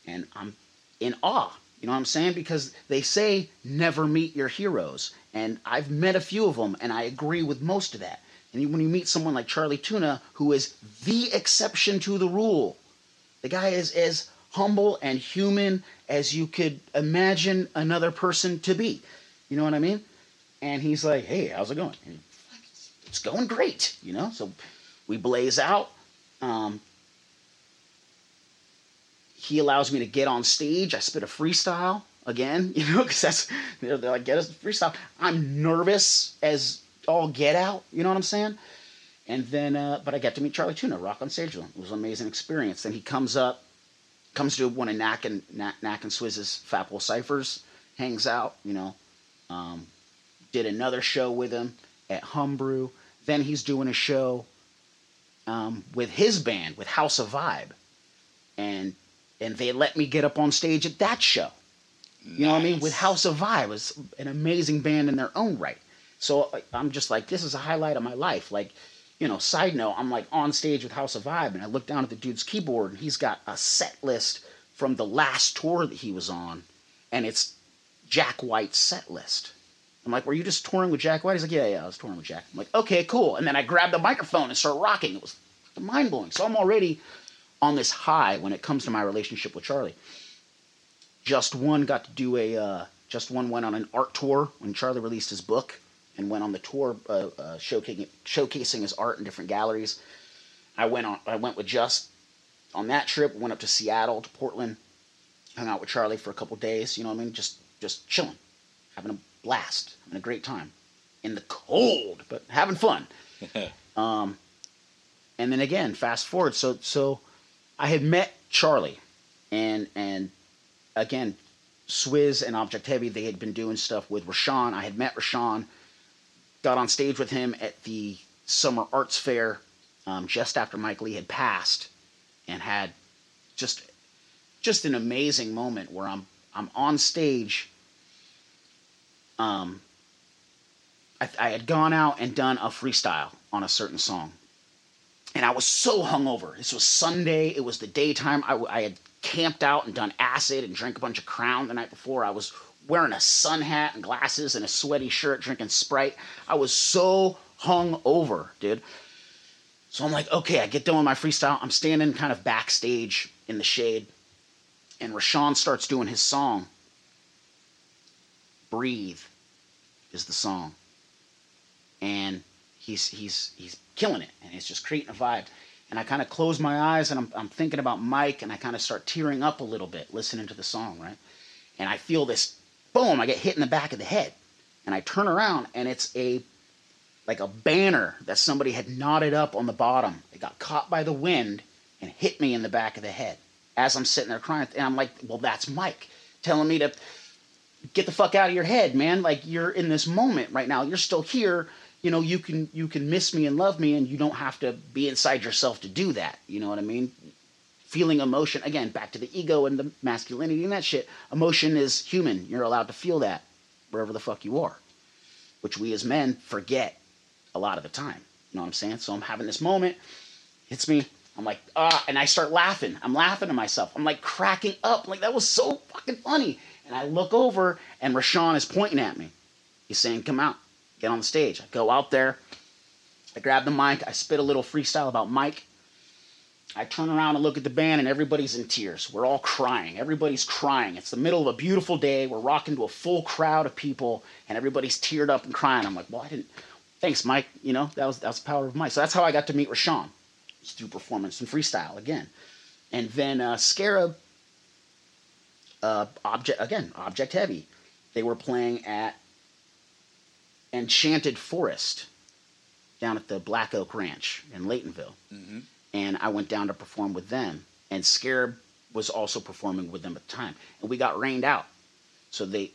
And I'm in awe. You know what I'm saying? Because they say never meet your heroes. And I've met a few of them, and I agree with most of that. And when you meet someone like Chali 2na, who is the exception to the rule, the guy is as humble and human as you could imagine another person to be. You know what I mean? And he's like, hey, how's it going? And it's going great, you know? So we blaze out. Um, he allows me to get on stage. I spit a freestyle again, you know, because that's, they're, they're like, get us freestyle. I'm nervous as all get out, you know what I'm saying? And then, uh, but I get to meet Chali 2na, rock on stage with him. It was an amazing experience. Then he comes up, comes to one of Knack and, Knack, Knack and Swizz's Fatbull Cyphers, hangs out, you know. Um, did another show with him at Humbrew. Then he's doing a show um, with his band, with House of Vibe. And and they let me get up on stage at that show. You know what I mean? With House of Vibe, was an amazing band in their own right. So I'm just like, this is a highlight of my life. Like, you know, side note, I'm like on stage with House of Vibe, and I look down at the dude's keyboard, and he's got a set list from the last tour that he was on, and it's Jack White's set list. I'm like, were you just touring with Jack White? He's like, yeah, yeah, I was touring with Jack. I'm like, okay, cool. And then I grabbed the microphone and started rocking. It was mind blowing. So I'm already on this high when it comes to my relationship with Chali. Just One got to do a, uh, Just One went on an art tour when Chali released his book and went on the tour uh, uh, showcasing, showcasing his art in different galleries. I went on, I went with Just on that trip, went up to Seattle, to Portland, hung out with Chali for a couple days, you know what I mean? Just, just chilling, having a blast, having a great time in the cold, but having fun. Um, and then again, fast forward. So so I had met Chali, and and again, Swizz and Object Heavy. They had been doing stuff with Raashan. I had met Raashan, got on stage with him at the Summer Arts Fair um, just after Mike Lee had passed, and had just just an amazing moment where I'm I'm on stage. Um, I, I had gone out and done a freestyle on a certain song. And I was so hungover. This was Sunday. It was the daytime. I, I had camped out and done acid and drank a bunch of Crown the night before. I was wearing a sun hat and glasses and a sweaty shirt, drinking Sprite. I was so hungover, dude. So I'm like, okay, I get done with my freestyle. I'm standing kind of backstage in the shade. And Raashan starts doing his song. Breathe is the song and he's he's he's killing it, and it's just creating a vibe. And I kind of close my eyes and I'm, I'm thinking about Mike, and I kind of start tearing up a little bit listening to the song, right? And I feel this boom, I get hit in the back of the head, and I turn around and it's a like a banner that somebody had knotted up on the bottom. It got caught by the wind and hit me in the back of the head as I'm sitting there crying. And I'm like, well, that's Mike telling me to get the fuck out of your head, man. Like you're in this moment right now. You're still here. You know, you can you can miss me and love me, and you don't have to be inside yourself to do that. You know what I mean? Feeling emotion again, back to the ego and the masculinity and that shit. Emotion is human. You're allowed to feel that wherever the fuck you are, which we as men forget a lot of the time. You know what I'm saying? So I'm having this moment, hits me. I'm like, ah, and I start laughing. I'm laughing to myself. I'm like cracking up. Like that was so fucking funny. And I look over, and Raashan is pointing at me. He's saying, "Come out, get on the stage." I go out there. I grab the mic. I spit a little freestyle about Mike. I turn around and look at the band, and everybody's in tears. We're all crying. Everybody's crying. It's the middle of a beautiful day. We're rocking to a full crowd of people, and everybody's teared up and crying. I'm like, well, I didn't. Thanks, Mike. You know that was that was the power of Mike. So that's how I got to meet Raashan. It's through performance and freestyle again, and then uh, Scarub. Uh, object again, object heavy. They were playing at Enchanted Forest down at the Black Oak Ranch in Laytonville. Mm-hmm. And I went down to perform with them. And Scarub was also performing with them at the time. And we got rained out. So they,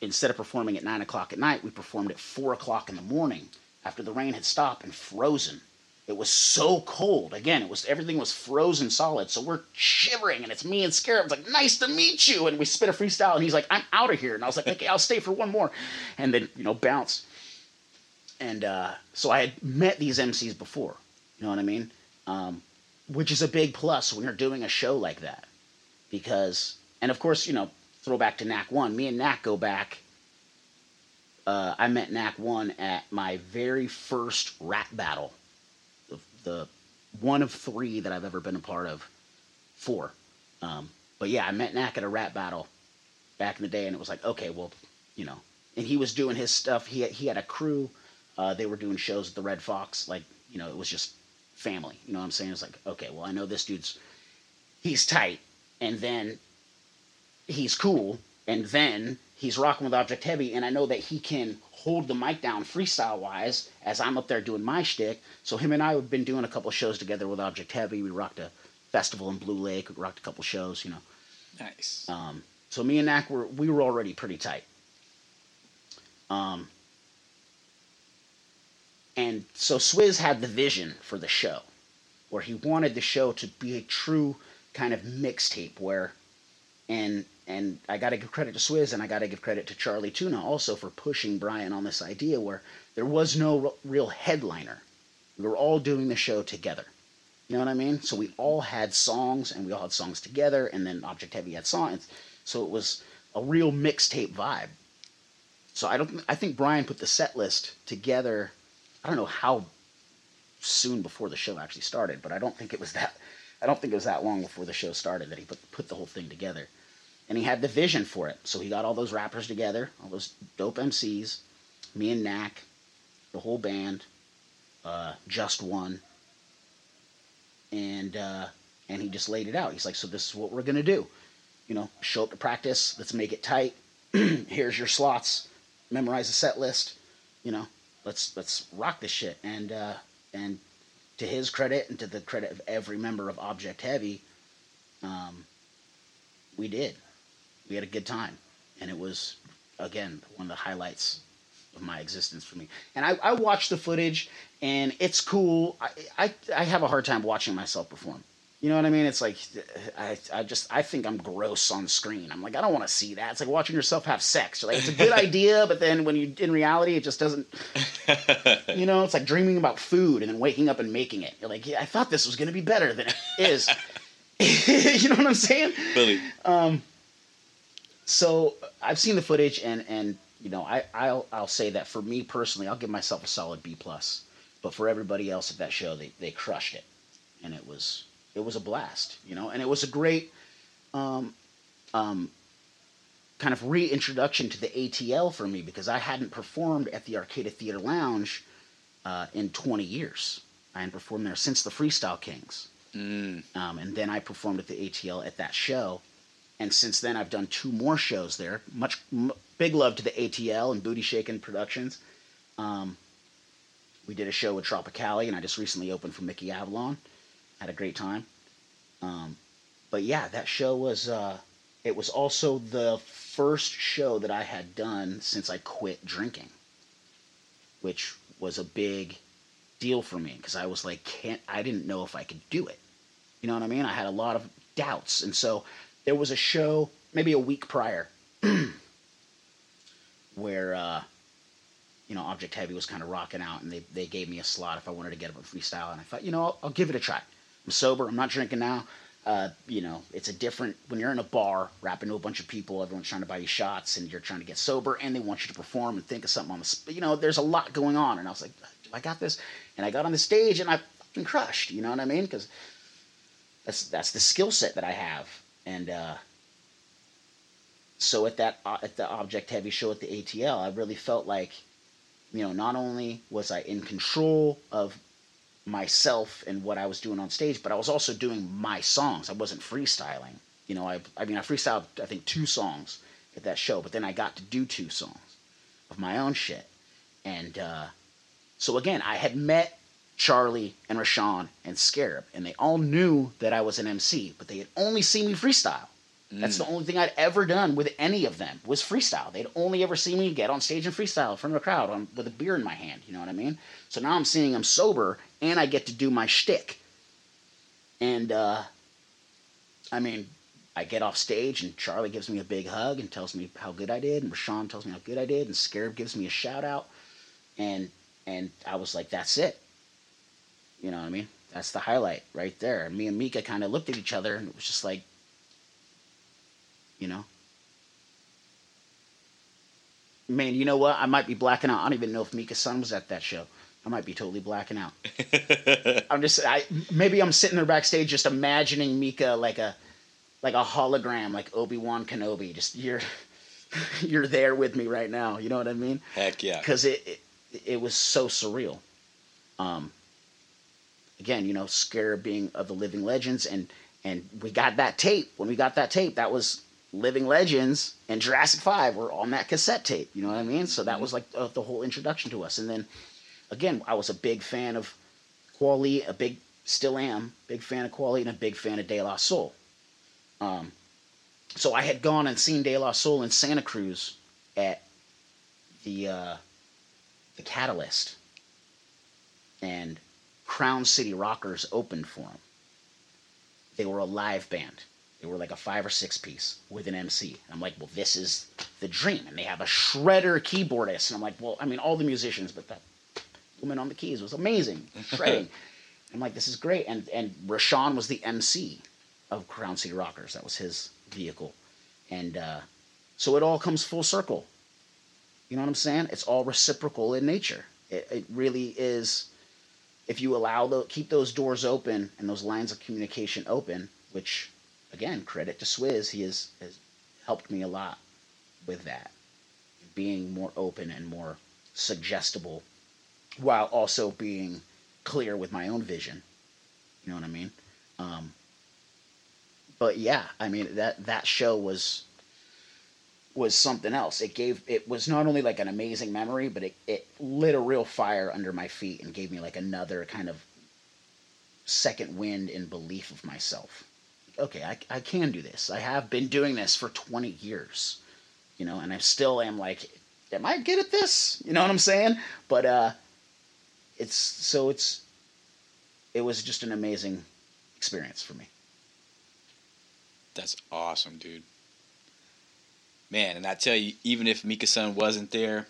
instead of performing at nine o'clock at night, we performed at four o'clock in the morning after the rain had stopped and frozen. It was so cold. Again, it was everything was frozen solid. So we're shivering, and it's me and Scarub. It's like, nice to meet you. And we spit a freestyle, and he's like, I'm out of here. And I was like, okay, I'll stay for one more. And then, you know, bounce. And uh, so I had met these MCs before. You know what I mean? Um, which is a big plus when you're doing a show like that. Because, and of course, you know, throw back to Knack 1. Me and Knack go back. Uh, I met Knack 1 at my very first rap battle the one of three that I've ever been a part of. Four. Um, but yeah, I met Knack at a rap battle back in the day, and it was like, okay, well, you know. And he was doing his stuff. He had, he had a crew. Uh, they were doing shows at the Red Fox. Like, you know, it was just family. You know what I'm saying? It's like, okay, well, I know this dude's he's tight, and then he's cool, and then he's rocking with Object Heavy, and I know that he can hold the mic down freestyle wise as I'm up there doing my shtick. So him and I have been doing a couple shows together with Object Heavy. We rocked a festival in Blue Lake. We rocked a couple shows, you know. Nice. Um, so me and Knack were we were already pretty tight. Um, and so Swizz had the vision for the show, where he wanted the show to be a true kind of mixtape where, and and I got to give credit to Swizz and I got to give credit to Chali 2na also for pushing Brian on this idea where there was no real headliner. We were all doing the show together. You know what I mean? So we all had songs and we all had songs together and then Object Heavy had songs. So it was a real mixtape vibe. So I don't I think Brian put the set list together. I don't know how soon before the show actually started, but I don't think it was that I don't think it was that long before the show started that he put put the whole thing together and he had the vision for it. So he got all those rappers together, all those dope MCs, me and Knack, the whole band, uh, just one, and uh, and he just laid it out. He's like, so this is what we're gonna do. You know, show up to practice. Let's make it tight. Here's your slots. Memorize the set list. You know, let's let's rock this shit. And uh, and to his credit and to the credit of every member of Object Heavy, um, we did we had a good time, and it was again one of the highlights of my existence for me. And I, I watched the footage, and it's cool. I, I I have a hard time watching myself perform. You know what I mean? It's like I, I just I think I'm gross on screen. I'm like I don't want to see that. It's like watching yourself have sex. You're like it's a good idea, but then when you in reality, it just doesn't. You know, it's like dreaming about food and then waking up and making it. You're like, yeah, I thought this was gonna be better than it is. you know what I'm saying? Really. Um, so I've seen the footage, and and you know, I I'll I'll say that for me personally, I'll give myself a solid B plus. But for everybody else at that show, they they crushed it, and it was it was a blast, you know, and it was a great um, um, kind of reintroduction to the ATL for me because I hadn't performed at the Arcata Theater Lounge uh, in 20 years. I hadn't performed there since the Freestyle Kings. Mm. Um, and then I performed at the ATL at that show. And since then, I've done two more shows there. Much m- big love to the ATL and Booty Shakin' Productions. Um, we did a show with Tropicali, and I just recently opened for Mickey Avalon. Had a great time. Um, but yeah, that show was. Uh, it was also the first show that I had done since I quit drinking, which was a big deal for me because I was like, can't. I didn't know if I could do it. You know what I mean? I had a lot of doubts, and so there was a show maybe a week prior where uh, you know Object Heavy was kind of rocking out, and they they gave me a slot if I wanted to get up and freestyle, and I thought, you know, I'll, I'll give it a try. I'm sober. I'm not drinking now. Uh, you know, it's a different when you're in a bar rapping to a bunch of people. Everyone's trying to buy you shots, and you're trying to get sober, and they want you to perform and think of something on the. sp- You know, there's a lot going on, and I was like, do I got this? And I got on the stage, and I fucking crushed. You know what I mean? Because that's that's the skill set that I have, and uh, so at that uh, at the Object Heavy show at the ATL, I really felt like, you know, not only was I in control of myself and what I was doing on stage, but I was also doing my songs. I wasn't freestyling. You know, I I mean I freestyled I think two songs at that show, but then I got to do two songs of my own shit. And uh, so again, I had met Chali and Raashan and Scarub, and they all knew that I was an MC, but they had only seen me freestyle. That's the only thing I'd ever done with any of them was freestyle. They'd only ever seen me get on stage and freestyle in front of a crowd on, with a beer in my hand. You know what I mean? So now I'm seeing I'm sober and I get to do my shtick. And uh, I mean, I get off stage and Chali gives me a big hug and tells me how good I did, and Raashan tells me how good I did, and Scarub gives me a shout out, and and I was like, that's it. You know what I mean? That's the highlight right there. Me and Mika kind of looked at each other and it was just like, you know. Man, you know what? I might be blacking out. I don't even know if Mika's son was at that show. I might be totally blacking out. I'm just I maybe I'm sitting there backstage just imagining Mika like a like a hologram, like Obi Wan Kenobi. Just you're you're there with me right now. You know what I mean? Heck yeah. Because it, it it was so surreal. Um. Again, you know, Scarub being of the Living Legends, and and we got that tape. When we got that tape, that was Living Legends and Jurassic Five were on that cassette tape. You know what I mean? So that was like uh, the whole introduction to us. And then, again, I was a big fan of Kweli, a big, still am, big fan of Kweli, and a big fan of De La Soul. Um, so I had gone and seen De La Soul in Santa Cruz at the uh, the Catalyst, and Crown City Rockers opened for them. They were a live band. They were like a five or six piece with an MC. And I'm like, well, this is the dream. And they have a shredder keyboardist. And I'm like, well, I mean, all the musicians, but that woman on the keys was amazing, shredding. I'm like, this is great. And and Raashan was the MC of Crown City Rockers. That was his vehicle. And uh, so it all comes full circle. You know what I'm saying? It's all reciprocal in nature. It, it really is. If you allow the keep those doors open and those lines of communication open, which again credit to Swizz, he has has helped me a lot with that, being more open and more suggestible, while also being clear with my own vision. You know what I mean? Um, but yeah, I mean that that show was was something else. It gave it was not only like an amazing memory, but it, it lit a real fire under my feet and gave me like another kind of second wind in belief of myself. Okay, I, I can do this. I have been doing this for 20 years, you know, and I still am like, am I good at this? You know what I'm saying? But uh, it's so it's it was just an amazing experience for me. That's awesome, dude. Man, and I tell you, even if Mika Sun wasn't there,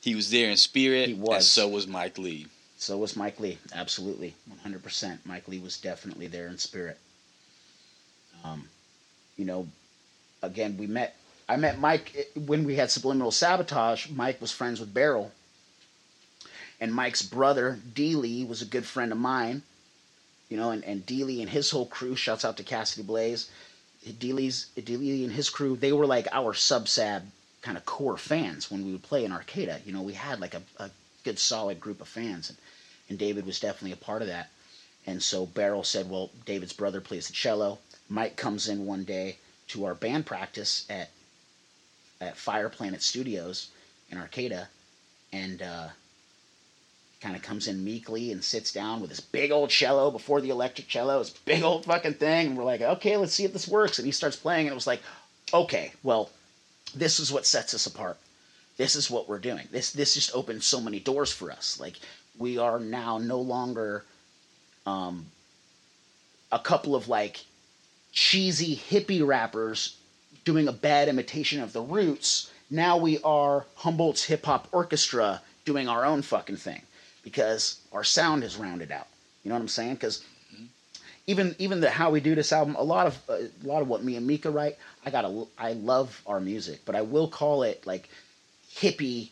he was there in spirit. He was. And so was Mike Lee. So was Mike Lee. Absolutely, 100%. Mike Lee was definitely there in spirit. Um, you know, again, we met. I met Mike eh, when we had Subliminal Sabotage. Mike was friends with Beryl. And Mike's brother, D. Lee, was a good friend of mine. You know, and, and D. Lee and his whole crew, shouts out to Cassidy Blaze. Lee's, and his crew, they were like our sub-sab kind of core fans when we would play in Arcata. You know, we had like a, a good solid group of fans. And, and David was definitely a part of that. And so Beryl said, "Well, David's brother plays the cello. Mike comes in one day to our band practice at at Fire Planet Studios in Arcata, and uh, kind of comes in meekly and sits down with his big old cello before the electric cello, his big old fucking thing. And we're like, okay, let's see if this works. And he starts playing, and it was like, okay, well, this is what sets us apart. This is what we're doing. This this just opened so many doors for us. Like we are now no longer um, a couple of like cheesy hippie rappers doing a bad imitation of the roots. Now we are Humboldt's hip hop orchestra doing our own fucking thing because our sound is rounded out. You know what I'm saying? Because even even the how we do this album, a lot of uh, a lot of what me and Mika write, I got I love our music, but I will call it like hippie,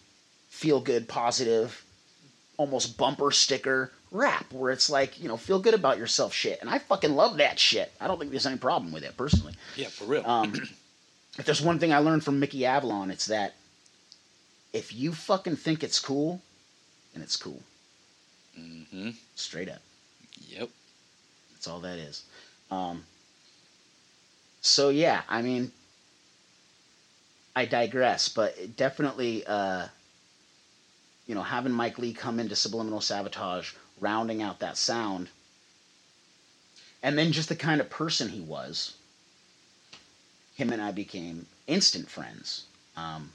feel good, positive, almost bumper sticker rap where it's like you know feel good about yourself shit, and I fucking love that shit. I don't think there's any problem with it personally. Yeah, for real. Um, if there's one thing I learned from Mickey Avalon, it's that if you fucking think it's cool, then it's cool. Hmm Straight up. Yep. That's all that is. Um, so yeah, I mean, I digress, but definitely, uh, you know, having Mike Lee come into Subliminal Sabotage, rounding out that sound, and then just the kind of person he was. Him and I became instant friends. Um,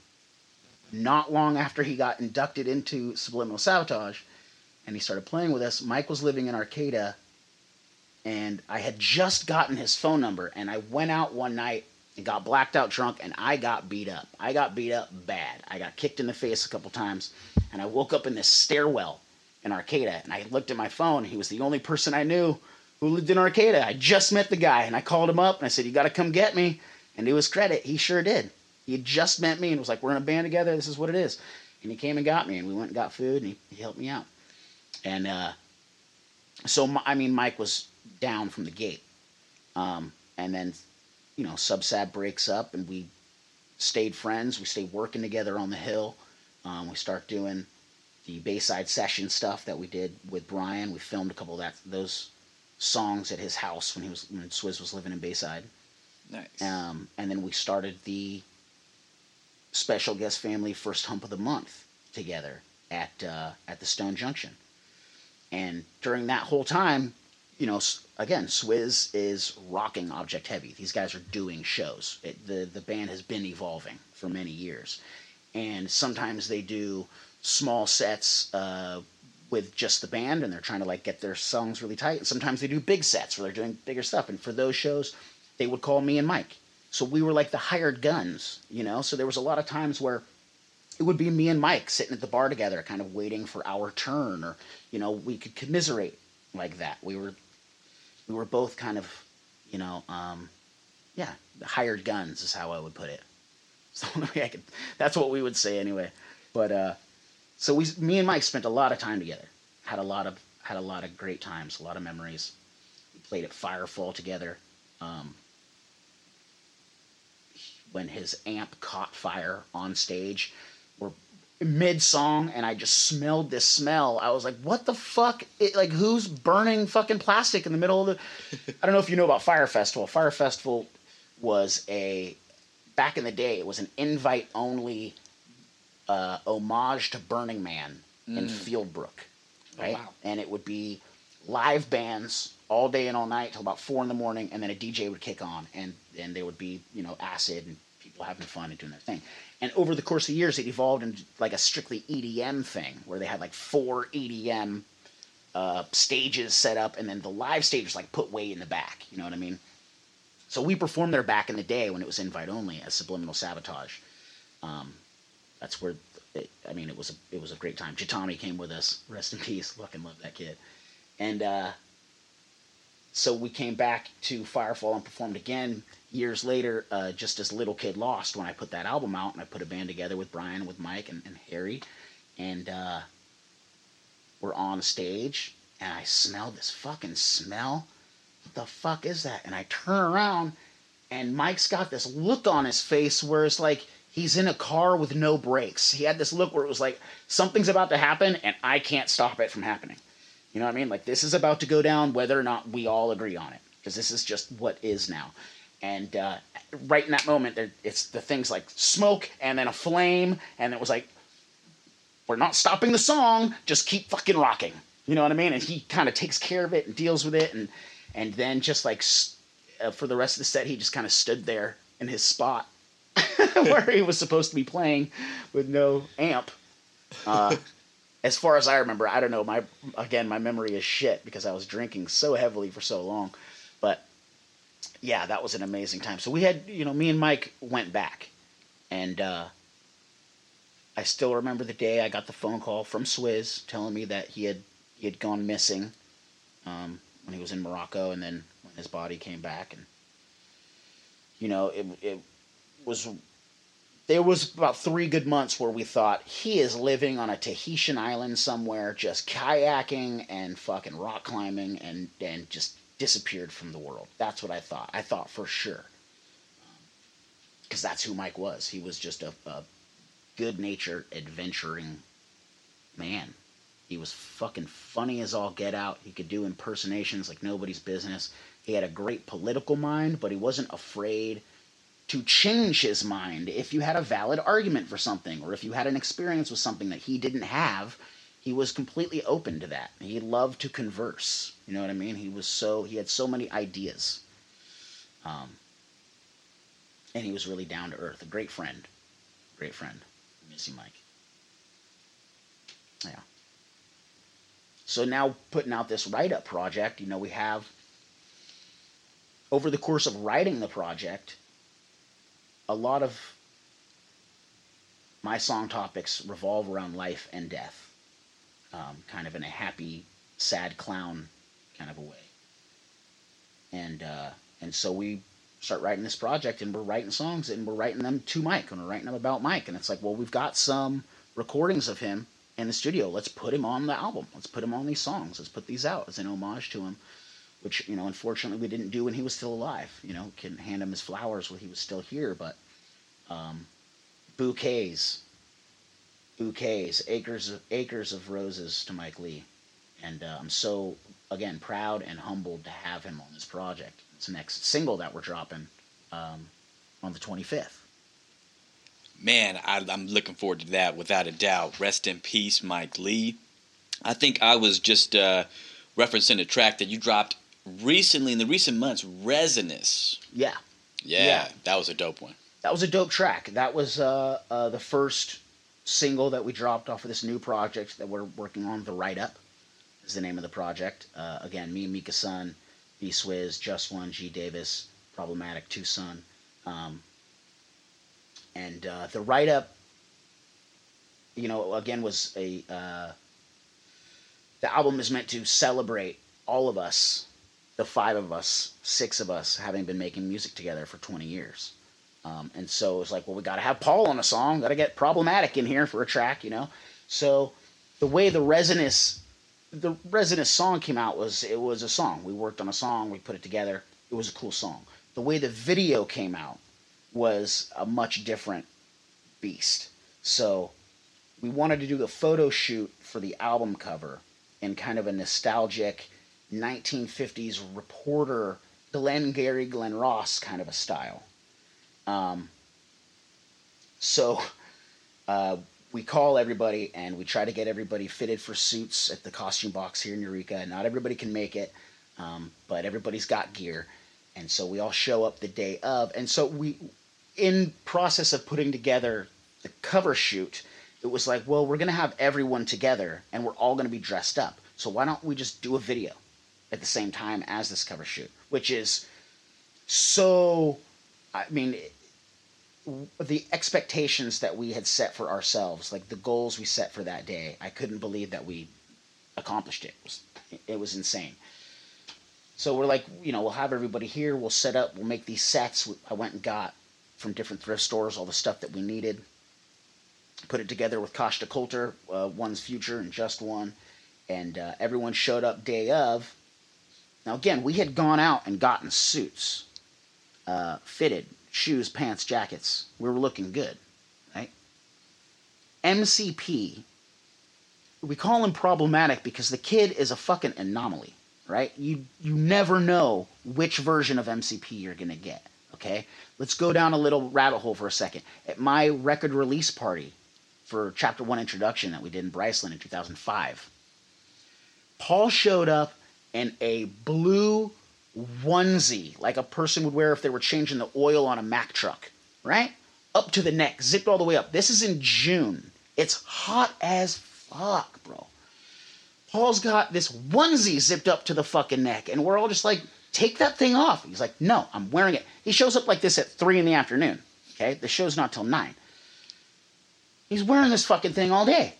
not long after he got inducted into Subliminal Sabotage, and he started playing with us, Mike was living in Arcata and I had just gotten his phone number, and I went out one night and got blacked out drunk, and I got beat up. I got beat up bad. I got kicked in the face a couple times, and I woke up in this stairwell in Arcata, and I looked at my phone. He was the only person I knew who lived in Arcata. I just met the guy, and I called him up, and I said, "You got to come get me." And to his credit, he sure did. He had just met me and was like, "We're in a band together. This is what it is." And he came and got me, and we went and got food, and he, he helped me out. And uh, so, Mi- I mean, Mike was down from the gate. Um, and then, you know, Subsab breaks up and we stayed friends. We stayed working together on the hill. Um, we start doing the Bayside session stuff that we did with Brian. We filmed a couple of that those songs at his house when he was when Swizz was living in Bayside. Nice. Um, and then we started the special guest family first hump of the month together at uh, at the Stone Junction. And during that whole time, you know, again, Swizz is rocking Object Heavy. These guys are doing shows. It, the the band has been evolving for many years, and sometimes they do small sets uh, with just the band, and they're trying to like get their songs really tight. And sometimes they do big sets where they're doing bigger stuff. And for those shows, they would call me and Mike. So we were like the hired guns, you know. So there was a lot of times where it would be me and Mike sitting at the bar together, kind of waiting for our turn, or you know, we could commiserate like that. We were we were both kind of, you know, um, yeah, hired guns is how I would put it. So I could, that's what we would say anyway. But uh, so we, me and Mike spent a lot of time together. Had a lot of had a lot of great times, a lot of memories. We played at Firefall together. Um, when his amp caught fire on stage, mid song, and I just smelled this smell. I was like, "What the fuck? It, like, who's burning fucking plastic in the middle of the?" I don't know if you know about Fire Festival. Fire Festival was a back in the day. It was an invite only uh, homage to Burning Man in Fieldbrook, right? wow. And it would be live bands all day and all night till about four in the morning, and then a DJ would kick on, and and there would be you know acid and people having fun and doing their thing. And over the course of years, it evolved into like a strictly EDM thing, where they had like four EDM uh, stages set up, and then the live stage was like put way in the back. You know what I mean? So we performed there back in the day when it was invite only as Subliminal Sabotage. Um, that's where it, I mean it was a it was a great time. Chitami came with us. Rest in peace. Fucking love that kid. And uh, so we came back to Firefall and performed again years later, uh, just as Little Kid Lost when I put that album out and I put a band together with Brian, with Mike and, and Harry, and uh, we're on stage and I smell this fucking smell. What the fuck is that? And I turn around and Mike's got this look on his face where it's like he's in a car with no brakes. He had this look where it was like something's about to happen and I can't stop it from happening. You know what I mean? Like this is about to go down, whether or not we all agree on it, because this is just what is now. And uh, right in that moment, it's the things like smoke and then a flame, and it was like, we're not stopping the song, just keep fucking rocking. You know what I mean? And he kind of takes care of it and deals with it, and and then just like uh, for the rest of the set, he just kind of stood there in his spot where he was supposed to be playing with no amp. Uh, as far as I remember, I don't know. My again, my memory is shit because I was drinking so heavily for so long. Yeah, that was an amazing time. So we had, you know, me and Mike went back, and uh, I still remember the day I got the phone call from Swizz telling me that he had he had gone missing um, when he was in Morocco, and then when his body came back, and you know, it it was there was about three good months where we thought he is living on a Tahitian island somewhere, just kayaking and fucking rock climbing, and and just disappeared from the world. That's what I thought. I thought for sure, because that's who Mike was. He was just a, a good-natured, adventuring man. He was fucking funny as all get out. He could do impersonations like nobody's business. He had a great political mind, but he wasn't afraid to change his mind if you had a valid argument for something or if you had an experience with something that he didn't have he was completely open to that. He loved to converse. You know what i mean? He was so he had so many ideas. Um, and he was really down to earth. A great friend. Great friend. Missy mike. Yeah. So now putting out this write-up project you know we have over the course of writing the project a lot of my song topics revolve around life and death, um, kind of in a happy, sad clown kind of a way. And uh, and so we start writing this project, and we're writing songs, and we're writing them to Mike, and we're writing them about Mike, and it's like, well, we've got some recordings of him in the studio. Let's put him on the album. Let's put him on these songs. Let's put these out as an homage to him which you know unfortunately we didn't do when he was still alive. You know, can hand him his flowers when he was still here, but um, bouquets, bouquets, acres of acres of roses to Mike Lee, and uh, I'm so again proud and humbled to have him on this project. It's the next single that we're dropping um, on the 25th. Man, I, I'm looking forward to that without a doubt. Rest in peace, Mike Lee. I think I was just uh, referencing a track that you dropped recently in the recent months, Resinous. Yeah. yeah. Yeah. that was a dope one. That was a dope track. That was uh, uh, the first single that we dropped off of this new project that we're working on. The Write Up is the name of the project. Uh, again, me, and Mika Sun, B Swizz, Just One, G Davis, Problematic, Tucson. Um, and uh, the Write Up, you know, again, was a. Uh, the album is meant to celebrate all of us the five of us, six of us, having been making music together for 20 years. Um, and so it was like, well, we got to have Paul on a song, got to get problematic in here for a track, you know. So the way the Resinous, the Resinous song came out was it was a song. We worked on a song, we put it together. It was a cool song. The way the video came out was a much different beast. So we wanted to do the photo shoot for the album cover in kind of a nostalgic 1950s reporter Glengarry Glen Ross kind of a style. Um, so uh, we call everybody and we try to get everybody fitted for suits at the costume box here in Eureka. Not everybody can make it, um, but everybody's got gear, and so we all show up the day of. And so we, in process of putting together the cover shoot, it was like, well, we're gonna have everyone together and we're all gonna be dressed up. So why don't we just do a video? at the same time as this cover shoot, which is so. I mean, the expectations that we had set for ourselves, like the goals we set for that day, I couldn't believe that we accomplished it. It was, it was insane. So we're like, you know, we'll have everybody here. We'll set up. We'll make these sets. I went and got from different thrift stores all the stuff that we needed. Put it together with Kosta Coulter, uh, One's Future, and Just One, and uh, everyone showed up day of now, again, we had gone out and gotten suits, uh, fitted, shoes, pants, jackets. We were looking good, right? MCP we call him problematic because the kid is a fucking anomaly, right? You you never know which version of MCP you're gonna get. Okay, let's go down a little rabbit hole for a second. At my record release party for Chapter One introduction that we did in Briceland in 2005, Paul showed up in a blue onesie, like a person would wear if they were changing the oil on a Mack truck, right? Up to the neck, zipped all the way up. This is in June. It's hot as fuck, bro. Paul's got this onesie zipped up to the fucking neck, and we're all just like, take that thing off. He's like, no, I'm wearing it. He shows up like this at three in the afternoon. Okay, the show's not till nine. He's wearing this fucking thing all day.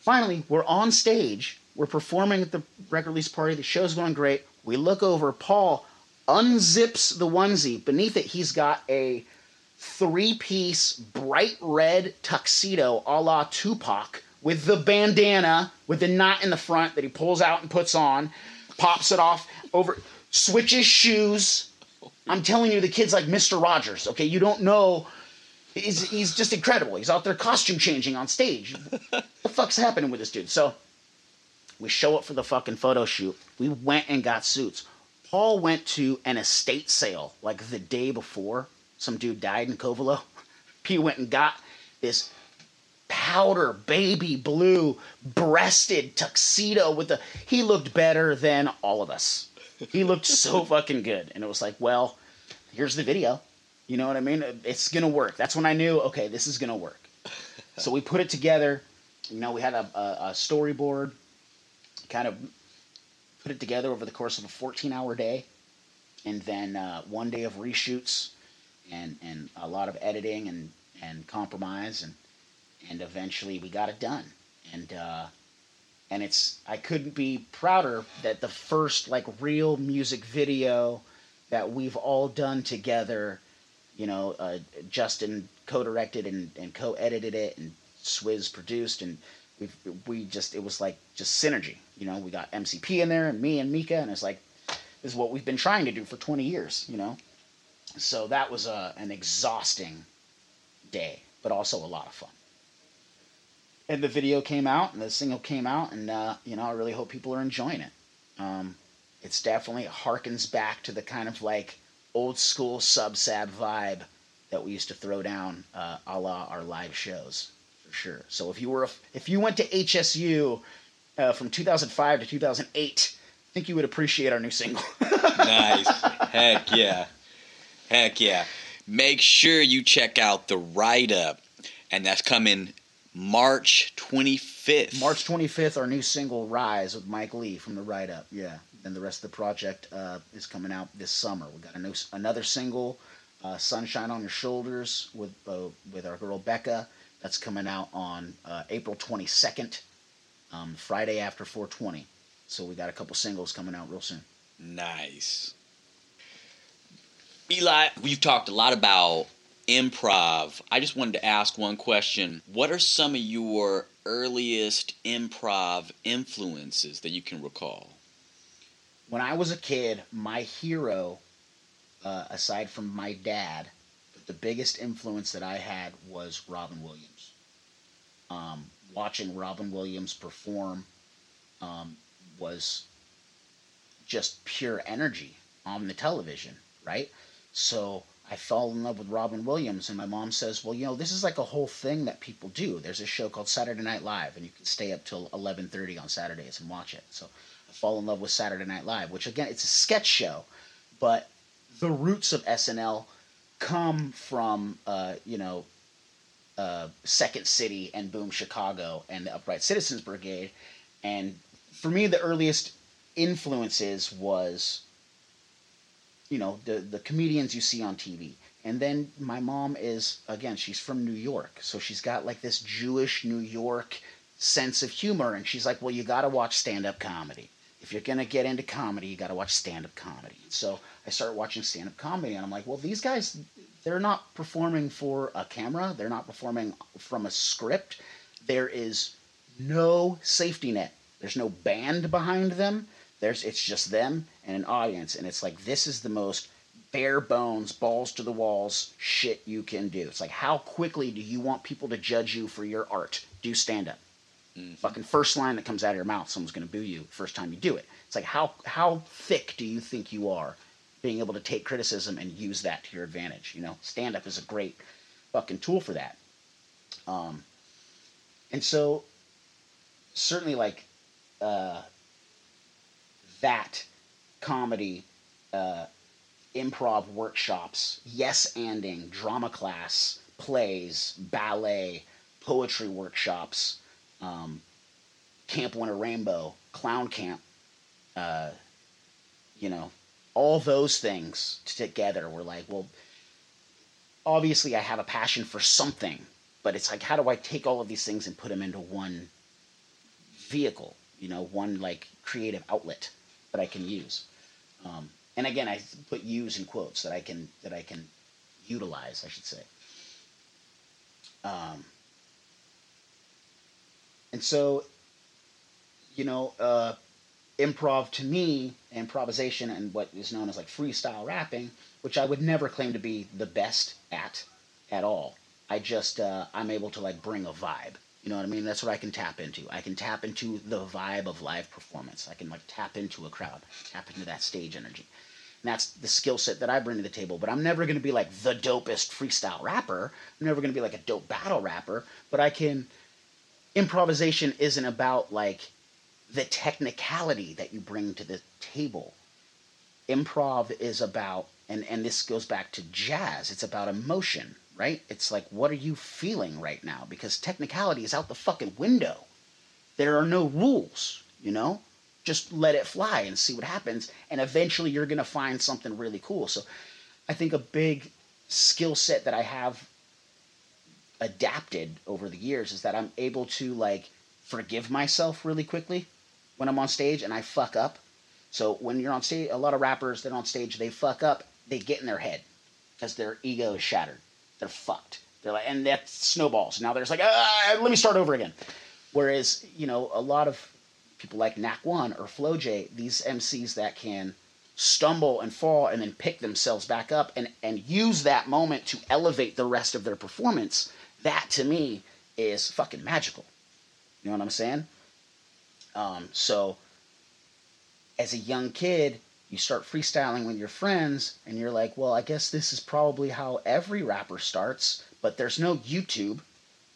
Finally, we're on stage. We're performing at the record release party. The show's going great. We look over. Paul unzips the onesie. Beneath it, he's got a three piece bright red tuxedo a la Tupac with the bandana with the knot in the front that he pulls out and puts on, pops it off over, switches shoes. I'm telling you, the kid's like Mr. Rogers. Okay, you don't know. He's, he's just incredible. He's out there costume changing on stage. what the fuck's happening with this dude? So we show up for the fucking photo shoot. We went and got suits. Paul went to an estate sale like the day before some dude died in Covelo. He went and got this powder baby blue breasted tuxedo with the he looked better than all of us. He looked so fucking good. And it was like, well, here's the video. You know what I mean? It's gonna work. That's when I knew, okay, this is gonna work. So we put it together. You know, we had a, a, a storyboard, kind of put it together over the course of a 14 hour day, and then uh, one day of reshoots and and a lot of editing and and compromise and and eventually we got it done. And uh, and it's I couldn't be prouder that the first like real music video that we've all done together you know uh, Justin co-directed and, and co-edited it and Swizz produced and we we just it was like just synergy you know we got MCP in there and me and Mika and it's like this is what we've been trying to do for 20 years you know so that was a, an exhausting day, but also a lot of fun. And the video came out, and the single came out, and uh, you know I really hope people are enjoying it. Um, it's definitely harkens back to the kind of like old school Subsab vibe that we used to throw down uh, a la our live shows for sure. So if you were a, if you went to HSU uh, from 2005 to 2008, I think you would appreciate our new single. nice, heck yeah. Heck yeah. Make sure you check out the write up, and that's coming March 25th. March 25th, our new single Rise with Mike Lee from the write up. Yeah. And the rest of the project uh, is coming out this summer. We got a new, another single, uh, Sunshine on Your Shoulders, with, uh, with our girl Becca. That's coming out on uh, April 22nd, um, Friday after 420. So we got a couple singles coming out real soon. Nice. Eli, we've talked a lot about improv. I just wanted to ask one question. What are some of your earliest improv influences that you can recall? When I was a kid, my hero, uh, aside from my dad, the biggest influence that I had was Robin Williams. Um, watching Robin Williams perform um, was just pure energy on the television, right? So I fell in love with Robin Williams, and my mom says, "Well, you know, this is like a whole thing that people do. There's a show called Saturday Night Live, and you can stay up till 11:30 on Saturdays and watch it." So I fall in love with Saturday Night Live, which again, it's a sketch show, but the roots of SNL come from, uh, you know, uh, Second City and Boom Chicago and the Upright Citizens Brigade, and for me, the earliest influences was you know the the comedians you see on TV. And then my mom is again, she's from New York, so she's got like this Jewish New York sense of humor, and she's like, well, you got to watch stand up comedy. If you're gonna get into comedy, you got to watch stand up comedy. So I started watching stand up comedy, and I'm like, well, these guys, they're not performing for a camera, they're not performing from a script. There is no safety net. There's no band behind them. There's it's just them and an audience, and it's like this is the most bare bones, balls to the walls shit you can do. It's like how quickly do you want people to judge you for your art? Do stand up. Mm-hmm. Fucking first line that comes out of your mouth, someone's gonna boo you first time you do it. It's like how how thick do you think you are, being able to take criticism and use that to your advantage? You know, stand up is a great fucking tool for that. Um, and so certainly like uh, that comedy uh, improv workshops yes anding drama class plays ballet poetry workshops um, camp winter rainbow clown camp uh, you know all those things together were like well obviously i have a passion for something but it's like how do i take all of these things and put them into one vehicle you know one like creative outlet that i can use? Um, and again i put use in quotes that i can that i can utilize i should say. Um, and so you know uh, improv to me improvisation and what is known as like freestyle rapping which i would never claim to be the best at at all. I just uh, i'm able to like bring a vibe. You know what i mean? That's what i can tap into. I can tap into the vibe of live performance. I can like tap into a crowd tap into that stage energy. And that's the skill set that i bring to the table but i'm never going to be like the dopest freestyle rapper. I'm never going to be like a dope battle rapper but i can improvisation isn't about like the technicality that you bring to the table. Improv is about, and, and this goes back to jazz, it's about emotion, right? It's like, what are you feeling right now? Because technicality is out the fucking window. There are no rules, you know? Just let it fly and see what happens. And eventually you're going to find something really cool. So I think a big skill set that I have adapted over the years is that I'm able to like forgive myself really quickly when I'm on stage and I fuck up. So when you're on stage, a lot of rappers that are on stage, they fuck up, they get in their head because their ego is shattered. They're fucked. They're like, and that snowballs. Now there's like, ah, let me start over again. Whereas, you know, a lot of people like Knack One or Flo J, these MCs that can stumble and fall and then pick themselves back up and, and use that moment to elevate the rest of their performance, that to me is fucking magical. You know what I'm saying? Um, so, as a young kid, you start freestyling with your friends, and you're like, well, I guess this is probably how every rapper starts, but there's no YouTube,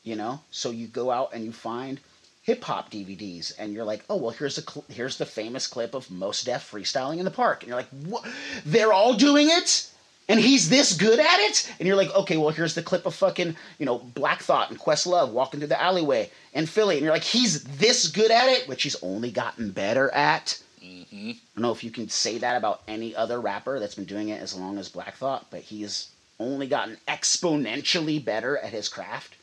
you know? So you go out and you find hip hop DVDs, and you're like, oh, well, here's a cl- here's the famous clip of Mos Def freestyling in the park, and you're like, what? They're all doing it? And he's this good at it? And you're like okay well here's the clip of fucking you know black thought and questlove walking through the alleyway in philly. And you're like he's this good at it which he's only gotten better at. Mm-hmm. i don't know if you can say that about any other rapper that's been doing it as long as black thought but he's only gotten exponentially better at his craft.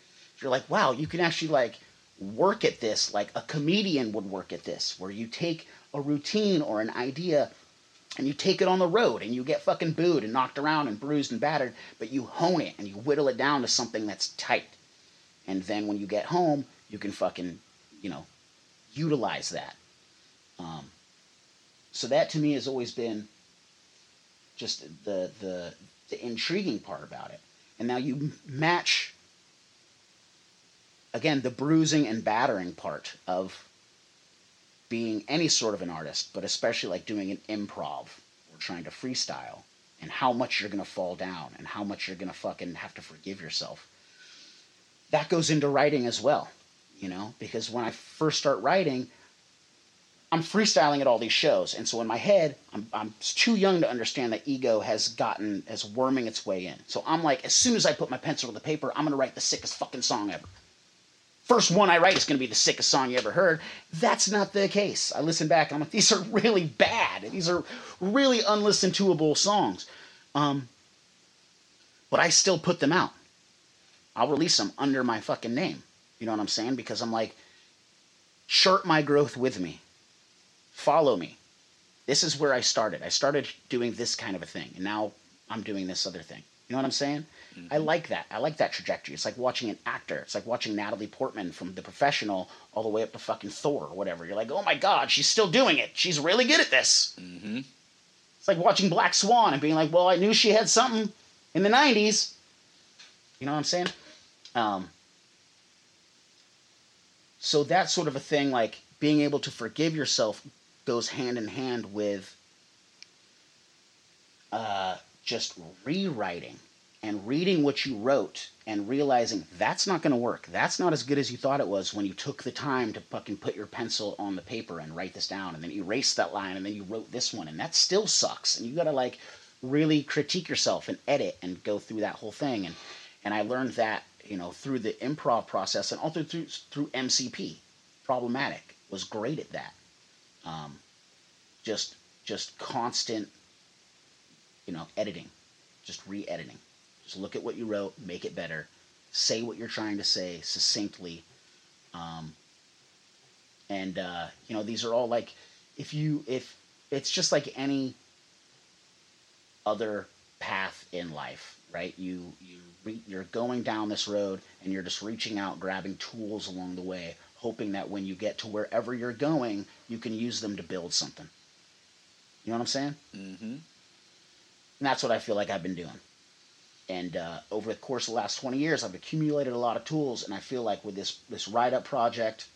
You're like wow you can actually like work at this like a comedian would work at this where you take a routine or an idea and you take it on the road and you get fucking booed and knocked around and bruised and battered, but you hone it and you whittle it down to something that's tight. And then when you get home, you can fucking, you know, utilize that. Um, so that to me has always been just the the the intriguing part about it. And now you match again the bruising and battering part of being any sort of an artist, but especially like doing an improv or trying to freestyle and how much you're going to fall down and how much you're going to fucking have to forgive yourself. That goes into writing as well, you know, because when I first start writing, I'm freestyling at all these shows. And so in my head, I'm, I'm too young to understand that ego has gotten, has worming its way in. So I'm like, as soon as I put my pencil to the paper, I'm going to write the sickest fucking song ever first one I write is going to be the sickest song you ever heard. That's not the case. I listen back and I'm like, these are really bad. These are really unlistened toable songs. Um, but I still put them out. I'll release them under my fucking name. You know what I'm saying? Because I'm like, chart my growth with me. Follow me. This is where I started. I started doing this kind of a thing, and now I'm doing this other thing. You know what I'm saying? Mm-hmm. I like that. I like that trajectory. It's like watching an actor. It's like watching Natalie Portman from The Professional all the way up to fucking Thor or whatever. You're like, oh my god, she's still doing it. She's really good at this. Mm-hmm. It's like watching Black Swan and being like, well, I knew she had something in the '90s. You know what I'm saying? Um, so that sort of a thing, like being able to forgive yourself, goes hand in hand with uh, just rewriting and reading what you wrote and realizing that's not going to work. That's not as good as you thought it was when you took the time to fucking put your pencil on the paper and write this down and then erase that line and then you wrote this one and that still sucks. And you got to like really critique yourself and edit and go through that whole thing. And and I learned that you know through the improv process and also through through MCP. Problematic was great at that. Um, just just constant, you know, editing, just re-editing. Just look at what you wrote, make it better, say what you're trying to say succinctly. Um, and uh, you know, these are all like, if you if it's just like any other path in life, right? You you re- you're going down this road and you're just reaching out, grabbing tools along the way, hoping that when you get to wherever you're going, you can use them to build something. You know what I'm saying? Mm-hmm. And that's what I feel like I've been doing. And uh, over the course of the last 20 years, I've accumulated a lot of tools, and I feel like with this this write up project,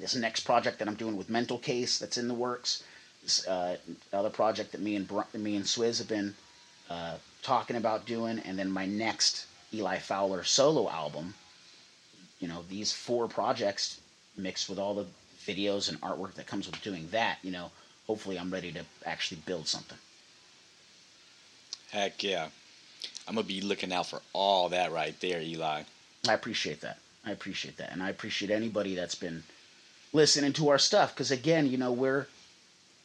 this next project that I'm doing with Mental Case that's in the works, this uh, other project that me and Br- me and Swizz have been uh, talking about doing, and then my next Eli Fowler solo album. You know, these four projects mixed with all the videos and artwork that comes with doing that. You know, hopefully I'm ready to actually build something. Heck yeah. I'm gonna be looking out for all that right there, Eli. I appreciate that. I appreciate that, and I appreciate anybody that's been listening to our stuff. Because again, you know, we're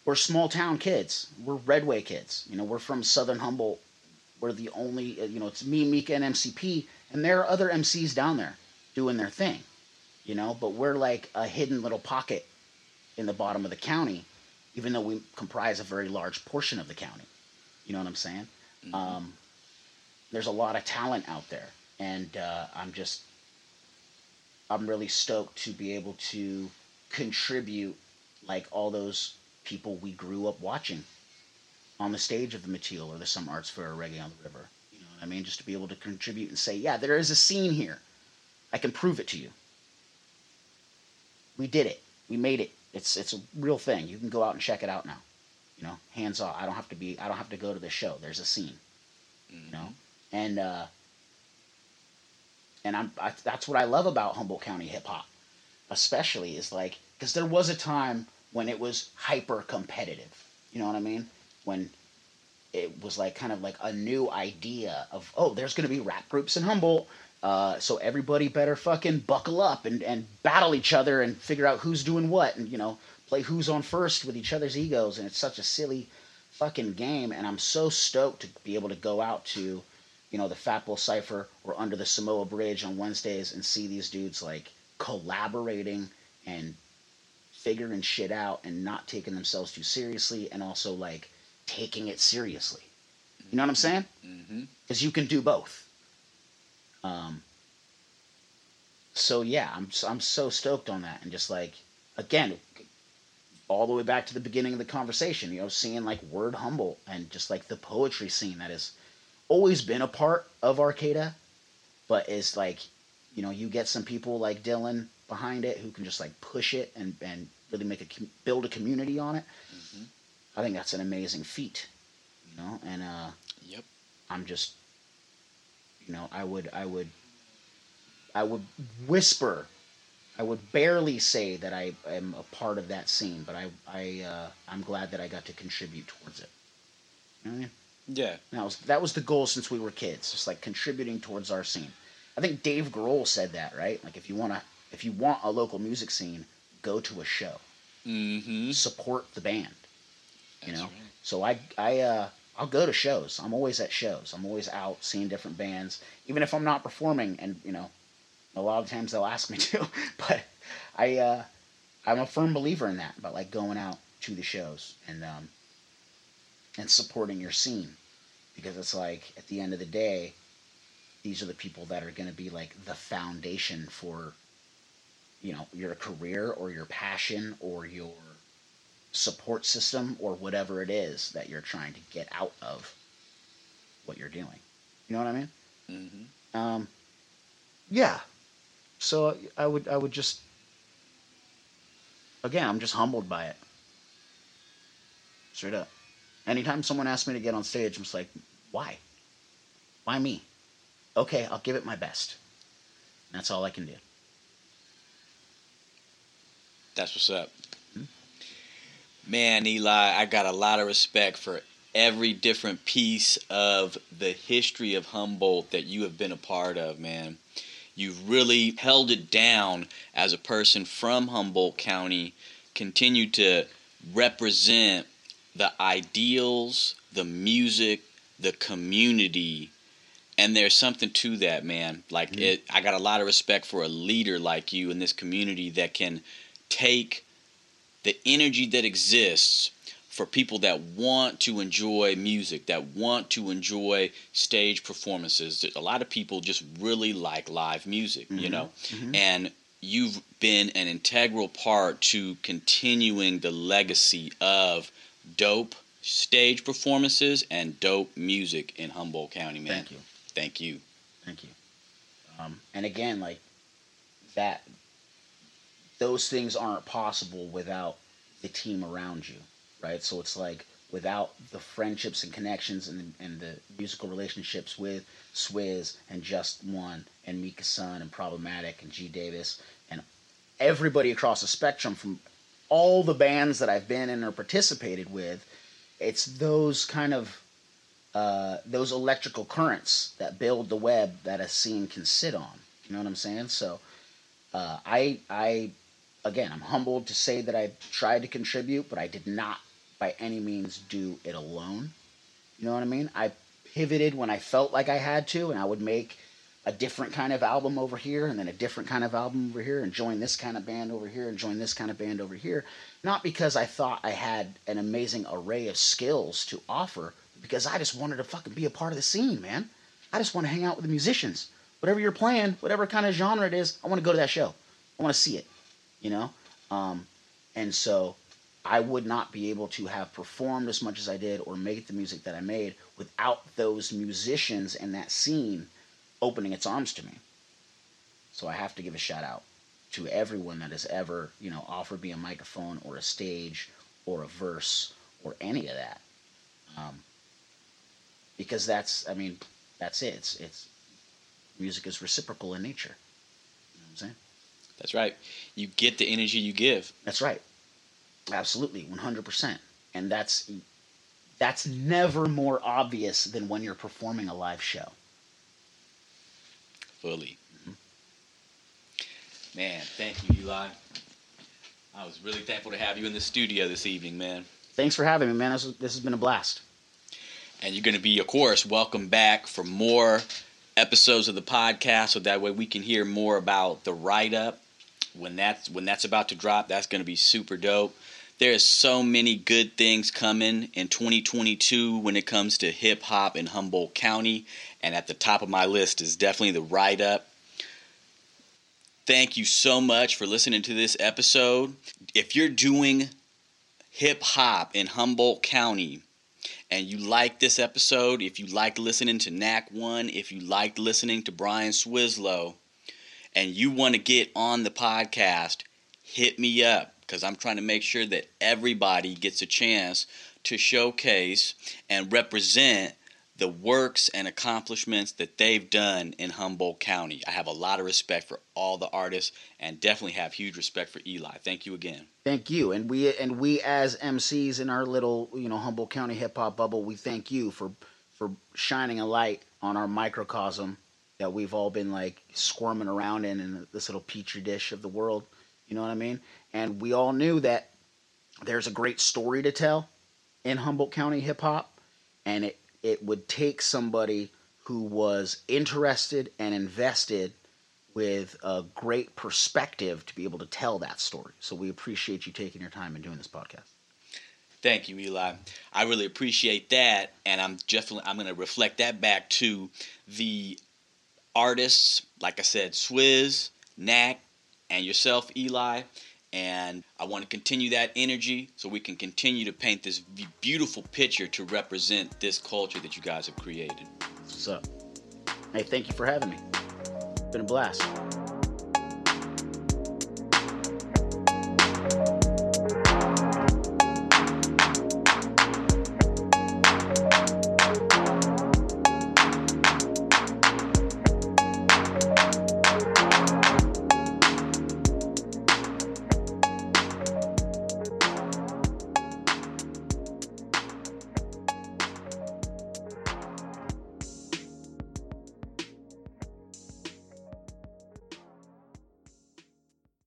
we're small town kids. We're Redway kids. You know, we're from Southern Humboldt. We're the only, uh, you know, it's me, Mika, and MCP, and there are other MCs down there doing their thing. You know, but we're like a hidden little pocket in the bottom of the county, even though we comprise a very large portion of the county. You know what I'm saying? Mhm. Um, there's a lot of talent out there, and uh, I'm just, I'm really stoked to be able to contribute like all those people we grew up watching on the stage of the Mateel or the Some Arts Fair or Reggae on the River. You know what I mean? Just to be able to contribute and say, yeah, there is a scene here. I can prove it to you. We did it. We made it. It's it's a real thing. You can go out and check it out now. You know, hands off. I don't have to be. I don't have to go to the show. There's a scene. You know, and uh, and I'm I, that's what I love about Humboldt County hip hop, especially is like because there was a time when it was hyper competitive. You know what I mean? When it was like kind of like a new idea of oh, there's gonna be rap groups in Humboldt. Uh, so everybody better fucking buckle up and, and battle each other and figure out who's doing what and you know play who's on first with each other's egos and it's such a silly fucking game and I'm so stoked to be able to go out to you know the Fat Bull Cipher or under the Samoa Bridge on Wednesdays and see these dudes like collaborating and figuring shit out and not taking themselves too seriously and also like taking it seriously. You know what I'm saying? Mm-hmm. because you can do both. Um, so yeah, I'm I'm so stoked on that, and just like again, all the way back to the beginning of the conversation, you know, seeing like Word Humboldt and just like the poetry scene that has always been a part of Arcata, but it's like, you know, you get some people like Dylan behind it who can just like push it and and really make a build a community on it. Mm-hmm. I think that's an amazing feat, you know, and uh, Yep. I'm just, you know, I would, I would, I would whisper, I would barely say that I am a part of that scene, but I, I, uh, I'm glad that I got to contribute towards it. You know what I mean? Yeah. That was that was the goal since we were kids, just like contributing towards our scene. I think Dave Grohl said that, right? Like if you wanna, if you want a local music scene, go to a show, Mm-hmm. support the band. You That's know, right. so I I uh I'll go to shows. I'm always at shows. I'm always out seeing different bands, even if I'm not performing. And you know, a lot of times they'll ask me to, but I uh, I'm a firm believer in that. But like going out to the shows and um, and supporting your scene, because it's like at the end of the day, these are the people that are going to be like the foundation for you know your career or your passion or your support system or whatever it is that you're trying to get out of what you're doing. You know what I mean? Mm-hmm. Um, yeah. So I would I would just again, I'm just humbled by it. Straight up. Anytime someone asks me to get on stage, I'm just like, why? Why me? Okay, I'll give it my best. That's all I can do. That's what's up. Hmm? Man, Eli, I got a lot of respect for every different piece of the history of Humboldt that you have been a part of, man. You've really held it down as a person from Humboldt County, continue to represent the ideals, the music, the community. And there's something to that, man. Like mm-hmm. it I got a lot of respect for a leader like you in this community that can take the energy that exists for people that want to enjoy music, that want to enjoy stage performances. A lot of people just really like live music, mm-hmm. you know? Mm-hmm. And you've been an integral part to continuing the legacy of dope stage performances and dope music in Humboldt County, man. Thank you. Thank you. Thank you. Um, and again, like that, those things aren't possible without the team around you right? So it's like without the friendships and connections and, and the musical relationships with Swizz and Just One and Mika Sun and Problematic and G Davis and everybody across the spectrum from all the bands that I've been in or participated with, it's those kind of uh, those electrical currents that build the web that a scene can sit on. You know what I'm saying? So uh, I I again I'm humbled to say that I tried to contribute, but I did not by any means do it alone. You know what I mean? I pivoted when I felt like I had to, and I would make a different kind of album over here, and then a different kind of album over here, and join this kind of band over here, and join this kind of band over here. Not because I thought I had an amazing array of skills to offer, because I just wanted to fucking be a part of the scene, man. I just want to hang out with the musicians. Whatever you're playing, whatever kind of genre it is, I want to go to that show. I want to see it, you know? Um, and so I would not be able to have performed as much as I did or make the music that I made without those musicians and that scene opening its arms to me. So I have to give a shout out to everyone that has ever, you know, offered me a microphone or a stage or a verse or any of that. Um, because that's, I mean, that's it. It's, it's music is reciprocal in nature. You know what I'm saying? That's right. You get the energy you give. That's right. Absolutely, 100%. And that's that's never more obvious than when you're performing a live show. Fully. Mm-hmm. Man, thank you, Eli. I was really thankful to have you in the studio this evening, man. Thanks for having me, man. This, this has been a blast. And you're going to be, of course, welcome back for more episodes of the podcast so that way we can hear more about the write up when that's when that's about to drop that's going to be super dope there's so many good things coming in 2022 when it comes to hip hop in Humboldt County. And at the top of my list is definitely the write up. Thank you so much for listening to this episode. If you're doing hip hop in Humboldt County, and you like this episode, if you like listening to Knack One, if you like listening to Brian Swislow, and you want to get on the podcast, hit me up because I'm trying to make sure that everybody gets a chance to showcase and represent the works and accomplishments that they've done in Humboldt County. I have a lot of respect for all the artists and definitely have huge respect for Eli. Thank you again. Thank you. And we and we as MCs in our little, you know, Humboldt County hip hop bubble, we thank you for for shining a light on our microcosm that we've all been like squirming around in in this little petri dish of the world. You know what I mean? And we all knew that there's a great story to tell in Humboldt County hip hop, and it, it would take somebody who was interested and invested with a great perspective to be able to tell that story. So we appreciate you taking your time and doing this podcast. Thank you, Eli. I really appreciate that, and I'm definitely I'm going to reflect that back to the artists, like I said, Swizz, Knack, and yourself, Eli. And I want to continue that energy so we can continue to paint this beautiful picture to represent this culture that you guys have created. Up? Hey, thank you for having me. It's been a blast.